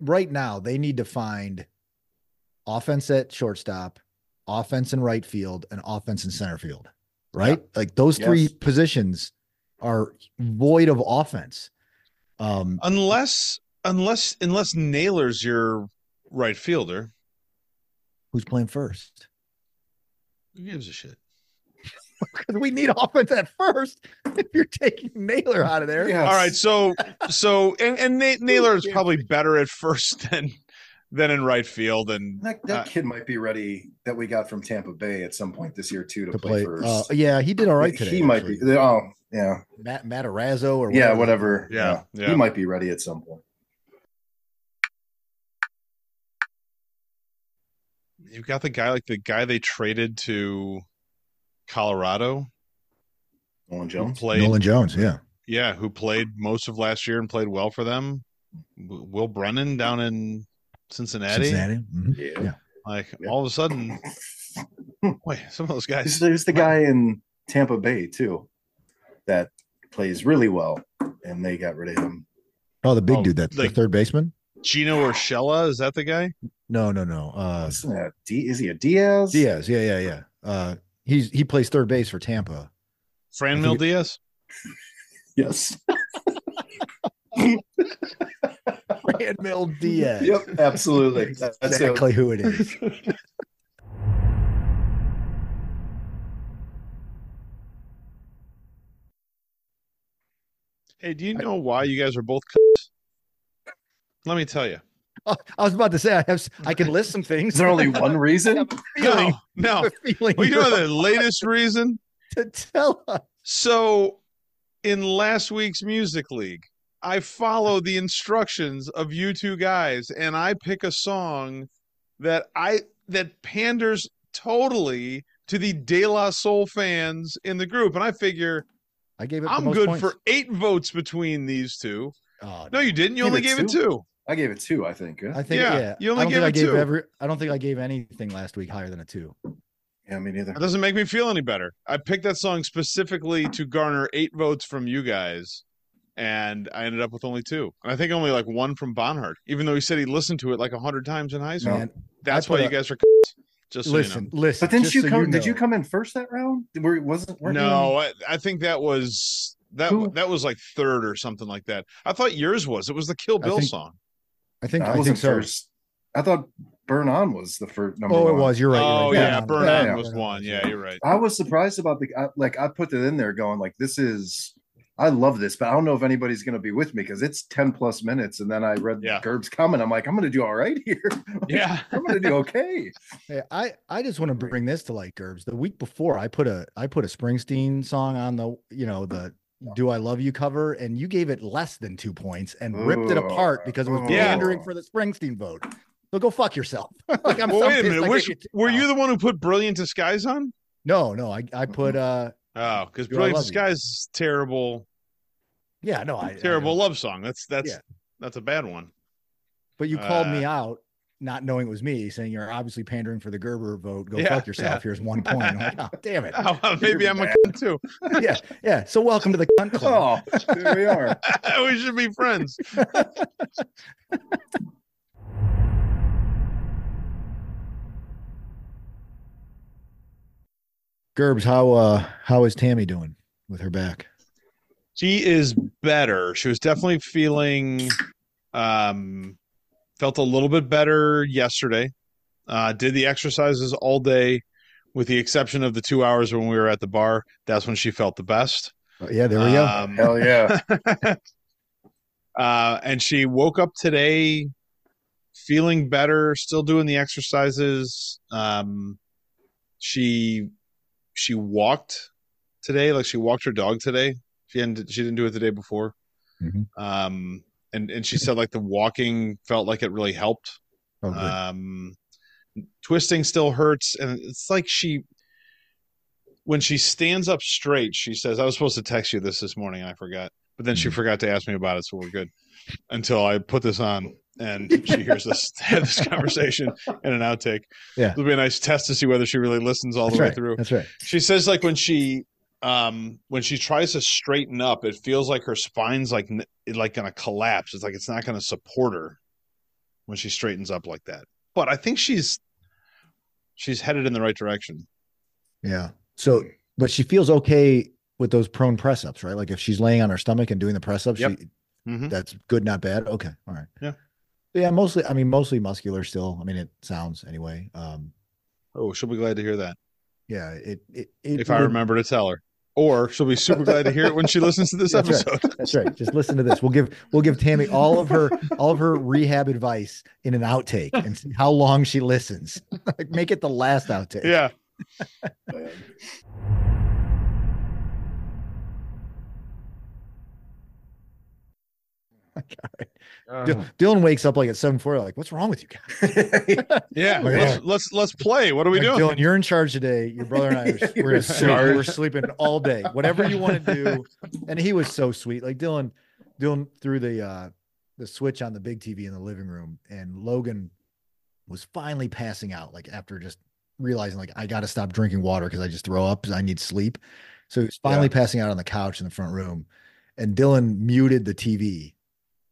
[SPEAKER 2] right now they need to find offense at shortstop, offense in right field, and offense in center field. Right, yeah. like those yes. three positions are void of offense.
[SPEAKER 1] Um, unless unless unless Naylor's your right fielder.
[SPEAKER 2] Who's playing first?
[SPEAKER 1] Who gives a shit?
[SPEAKER 2] Because we need offense at first. If you're taking Naylor out of there,
[SPEAKER 1] yes. all right. So, so and, and Naylor is probably better at first than than in right field. And
[SPEAKER 3] that, that uh, kid might be ready that we got from Tampa Bay at some point this year too to, to play, play, first.
[SPEAKER 2] Uh, yeah, he did all right today.
[SPEAKER 3] He might be. Oh, yeah.
[SPEAKER 2] Matt Matarazzo or
[SPEAKER 3] whatever. yeah, whatever. Yeah, yeah, he might be ready at some point.
[SPEAKER 1] You've got the guy like the guy they traded to Colorado.
[SPEAKER 3] Nolan Jones.
[SPEAKER 1] played
[SPEAKER 2] Nolan Jones, yeah.
[SPEAKER 1] yeah, who played most of last year and played well for them. Will Brennan down in Cincinnati.
[SPEAKER 2] Cincinnati. Mhm.
[SPEAKER 3] Yeah.
[SPEAKER 2] Yeah.
[SPEAKER 1] Like
[SPEAKER 3] Yeah.
[SPEAKER 1] all of a sudden, wait, some of those guys.
[SPEAKER 3] There's, there's the guy in Tampa Bay too that plays really well, and they got rid of him.
[SPEAKER 2] Oh, the big
[SPEAKER 1] Oh,
[SPEAKER 2] dude, that's
[SPEAKER 1] like-
[SPEAKER 2] the third baseman?
[SPEAKER 1] Gino Urshela, is that the guy?
[SPEAKER 2] No, no, no. Uh
[SPEAKER 3] Isn't D? Is he a Diaz?
[SPEAKER 2] Diaz, yeah, yeah, yeah. Uh he's he plays third base for Tampa.
[SPEAKER 1] Franmil
[SPEAKER 2] think
[SPEAKER 1] Diaz?
[SPEAKER 3] Yes.
[SPEAKER 2] Franmil Diaz.
[SPEAKER 3] yep. Absolutely. That's it.
[SPEAKER 2] exactly who it is.
[SPEAKER 1] Hey, do you know why you guys are both c***s? Let me tell you.
[SPEAKER 2] Oh, I was about to say I have s- I can list some things.
[SPEAKER 3] Is there only one reason?
[SPEAKER 2] feeling,
[SPEAKER 1] No, no.
[SPEAKER 2] a feeling
[SPEAKER 1] Well, you know the latest reason?
[SPEAKER 2] to tell us.
[SPEAKER 1] So, in last week's Music League, I follow the instructions of you two guys, and I pick a song that I that panders totally to the De La Soul fans in the group, and I figure
[SPEAKER 2] I gave it.
[SPEAKER 1] I'm good
[SPEAKER 2] points.
[SPEAKER 1] for eight votes between these two.
[SPEAKER 2] Oh,
[SPEAKER 1] No, you didn't. You
[SPEAKER 3] Give
[SPEAKER 1] only
[SPEAKER 3] it
[SPEAKER 1] gave it
[SPEAKER 3] two?
[SPEAKER 1] Two.
[SPEAKER 3] I gave it two. I think. huh?
[SPEAKER 2] I think
[SPEAKER 1] Yeah,
[SPEAKER 2] yeah.
[SPEAKER 1] you only
[SPEAKER 2] I
[SPEAKER 1] gave
[SPEAKER 2] think I gave
[SPEAKER 1] two.
[SPEAKER 2] every. I don't think I gave anything last week higher than a two.
[SPEAKER 3] Yeah, me neither.
[SPEAKER 1] That doesn't make me feel any better. I picked that song specifically to garner eight votes from you guys, and I ended up with only two. And I think only like one from Bonhart, even though he said he listened to it like a hundred times in high school.
[SPEAKER 2] Man,
[SPEAKER 1] That's why
[SPEAKER 2] put
[SPEAKER 1] you guys are c***s, just so
[SPEAKER 2] listen,
[SPEAKER 1] you
[SPEAKER 2] listen.
[SPEAKER 3] But didn't
[SPEAKER 2] just
[SPEAKER 3] you
[SPEAKER 2] so
[SPEAKER 3] come? Did you come in first that round? Where it wasn't?
[SPEAKER 1] know.
[SPEAKER 3] weren't
[SPEAKER 1] No, I, I think that was that.
[SPEAKER 3] Who?
[SPEAKER 1] That was like third or something like that. I thought yours was. It was the Kill Bill
[SPEAKER 2] think-
[SPEAKER 1] song.
[SPEAKER 2] I think
[SPEAKER 3] I
[SPEAKER 2] I think
[SPEAKER 3] wasn't
[SPEAKER 2] so.
[SPEAKER 3] first. I thought Burn On was the first number.
[SPEAKER 2] Oh, it was. You're right.
[SPEAKER 1] oh
[SPEAKER 2] you're right.
[SPEAKER 1] yeah,
[SPEAKER 2] Burn
[SPEAKER 1] Burn
[SPEAKER 2] On.
[SPEAKER 1] On
[SPEAKER 3] yeah,
[SPEAKER 1] was
[SPEAKER 2] Burn
[SPEAKER 1] one. Yeah, you're right.
[SPEAKER 3] I was surprised about the I, like I put it in there going like this is I love this, but I don't know if anybody's gonna be with me because it's 10 plus minutes. And then I read
[SPEAKER 1] Yeah.
[SPEAKER 3] Gerb's comment. I'm like, I'm gonna do all right here.
[SPEAKER 1] Yeah.
[SPEAKER 3] I'm gonna do okay.
[SPEAKER 2] Hey, I I just want to bring this to light, Gerbs. The week before, I put a I put a Springsteen song on the you know the "Do I Love You" cover, and you gave it less than two points and ripped it apart because it was.
[SPEAKER 1] Yeah.
[SPEAKER 2] pandering for the Springsteen vote. So go fuck yourself. like I'm
[SPEAKER 1] well,
[SPEAKER 2] so
[SPEAKER 1] wait a minute. Which
[SPEAKER 2] you
[SPEAKER 1] were you the one who put "Brilliant Disguise" on?
[SPEAKER 2] No, no, I I put uh
[SPEAKER 1] Oh, because "Brilliant Disguise" is terrible.
[SPEAKER 2] yeah no I I-
[SPEAKER 1] terrible love song. That's that's
[SPEAKER 2] Yeah.
[SPEAKER 1] that's a bad one.
[SPEAKER 2] but you called me
[SPEAKER 1] Uh,
[SPEAKER 2] out. Not knowing it was me, saying you're obviously pandering for the Gerber vote. Go
[SPEAKER 1] Yeah,
[SPEAKER 2] fuck yourself.
[SPEAKER 1] yeah.
[SPEAKER 2] Here's one point. I'm like, oh, damn it.
[SPEAKER 1] Oh, well, maybe I'm a
[SPEAKER 3] bad.
[SPEAKER 1] cunt too.
[SPEAKER 2] yeah, yeah. So welcome to the cunt club.
[SPEAKER 3] Oh, there we are.
[SPEAKER 1] we should be friends.
[SPEAKER 2] Gerbs, how uh how is Tammy doing with her back?
[SPEAKER 1] She is better. She was definitely feeling um felt a little bit better yesterday. Uh did the exercises all day with the exception of the 2 hours when we were at the bar. That's when she felt the best.
[SPEAKER 2] Uh, yeah, there we go.
[SPEAKER 1] Um,
[SPEAKER 3] Hell yeah.
[SPEAKER 1] uh, and she woke up today feeling better, still doing the exercises. Um, she she walked today, like she walked her dog today. She didn't she didn't do it the day before.
[SPEAKER 2] Mhm.
[SPEAKER 1] Um, and and she said like the walking felt like it really helped.
[SPEAKER 2] Oh.
[SPEAKER 1] Um, twisting still hurts, and it's like she when she stands up straight. She says, "I was supposed to text you this this morning, and I forgot." But then she
[SPEAKER 2] Mhm.
[SPEAKER 1] forgot to ask me about it, so we're good. Until I put this on, and she hears us have this conversation in an outtake.
[SPEAKER 2] Yeah.
[SPEAKER 1] it'll be a nice test to see whether she really listens all
[SPEAKER 2] That's
[SPEAKER 1] the way through.
[SPEAKER 2] That's right.
[SPEAKER 1] She says like when she um when she tries to straighten up, it feels like her spine's like like gonna collapse. It's like it's not gonna support her when she straightens up like that. But I think she's she's headed in the right direction.
[SPEAKER 2] Yeah. So, but she feels okay with those prone press ups, right? Like if she's laying on her stomach and doing the press ups,
[SPEAKER 1] Yep.
[SPEAKER 2] she,
[SPEAKER 1] Mhm.
[SPEAKER 2] that's good, not bad. Okay. All right.
[SPEAKER 1] Yeah.
[SPEAKER 2] Yeah. Mostly, I mean, mostly muscular still. I mean, it sounds anyway. Um,
[SPEAKER 1] Oh, she'll be glad to hear that
[SPEAKER 2] yeah. It, it, it
[SPEAKER 1] if I remember to tell her. Or she'll be super glad to hear it when she listens to this
[SPEAKER 2] That's right.
[SPEAKER 1] episode.
[SPEAKER 2] That's right. Just listen to this. We'll give we'll give Tammy all of her all of her rehab advice in an outtake and see how long she listens. like make it the last outtake.
[SPEAKER 1] Yeah. Uh,
[SPEAKER 2] Dylan wakes up like at seven forty. Like, what's wrong with you guys?
[SPEAKER 1] yeah,
[SPEAKER 2] yeah.
[SPEAKER 1] let's, let's let's play. What are we
[SPEAKER 2] Like,
[SPEAKER 1] doing?
[SPEAKER 2] Dylan, you're in charge today. Your brother and I are we're, sleep, we're sleeping all day. Whatever you want to do. And he was so sweet. Like Dylan, Dylan threw the uh the switch on the big TV in the living room, and Logan was finally passing out, like after just realizing like I gotta stop drinking water because I just throw up I need sleep. So he was finally passing out on the couch in the front room. And Dylan muted the TV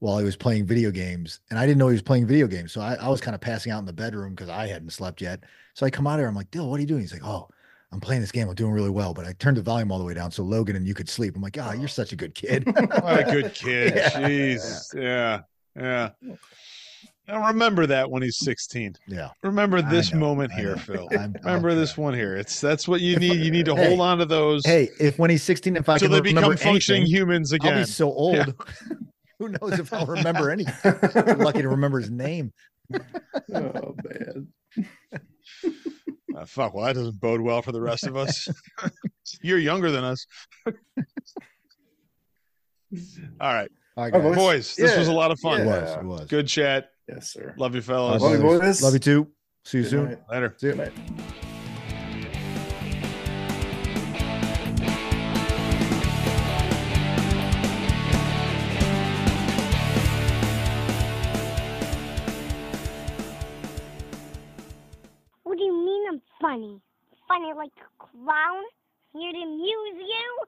[SPEAKER 2] while he was playing video games. And I didn't know he was playing video games. So I, I was kind of passing out in the bedroom because I hadn't slept yet. So I come out of there. I'm like, Dill, what are you doing? He's like, Oh, I'm playing this game. I'm doing really well. But I turned the volume all the way down so Logan and you could sleep. I'm like, Oh, you're such a good kid.
[SPEAKER 1] What a good kid.
[SPEAKER 2] Yeah.
[SPEAKER 1] Jeez. Yeah. Yeah. Now remember that when he's 16.
[SPEAKER 2] yeah.
[SPEAKER 1] Remember this
[SPEAKER 2] know,
[SPEAKER 1] moment here. Phil.
[SPEAKER 2] I'm-
[SPEAKER 1] Remember this one here. It's that's what you need. You need to
[SPEAKER 2] Hey.
[SPEAKER 1] hold on to those
[SPEAKER 2] Hey, if when he's 16, if I
[SPEAKER 1] until
[SPEAKER 2] can
[SPEAKER 1] they become functioning
[SPEAKER 2] anything,
[SPEAKER 1] humans
[SPEAKER 2] I'll
[SPEAKER 1] again.
[SPEAKER 2] be so old.
[SPEAKER 1] Yeah.
[SPEAKER 2] Who knows if I'll remember anything? I'm lucky to remember his name.
[SPEAKER 3] oh man.
[SPEAKER 1] Uh, fuck. Well, that doesn't bode well for the rest of us. You're younger than us. All right,
[SPEAKER 2] All right, guys.
[SPEAKER 1] boys. This was a lot of fun.
[SPEAKER 2] It was. It was.
[SPEAKER 1] Good chat.
[SPEAKER 3] Yes, sir.
[SPEAKER 1] Love you,
[SPEAKER 2] Love
[SPEAKER 1] fellas.
[SPEAKER 3] Love you,
[SPEAKER 2] you,
[SPEAKER 3] boys.
[SPEAKER 2] Love you too. See you
[SPEAKER 3] Good
[SPEAKER 2] soon.
[SPEAKER 3] night.
[SPEAKER 1] Later.
[SPEAKER 2] See you.
[SPEAKER 3] Good
[SPEAKER 4] funny? Funny like a clown? Here to amuse you?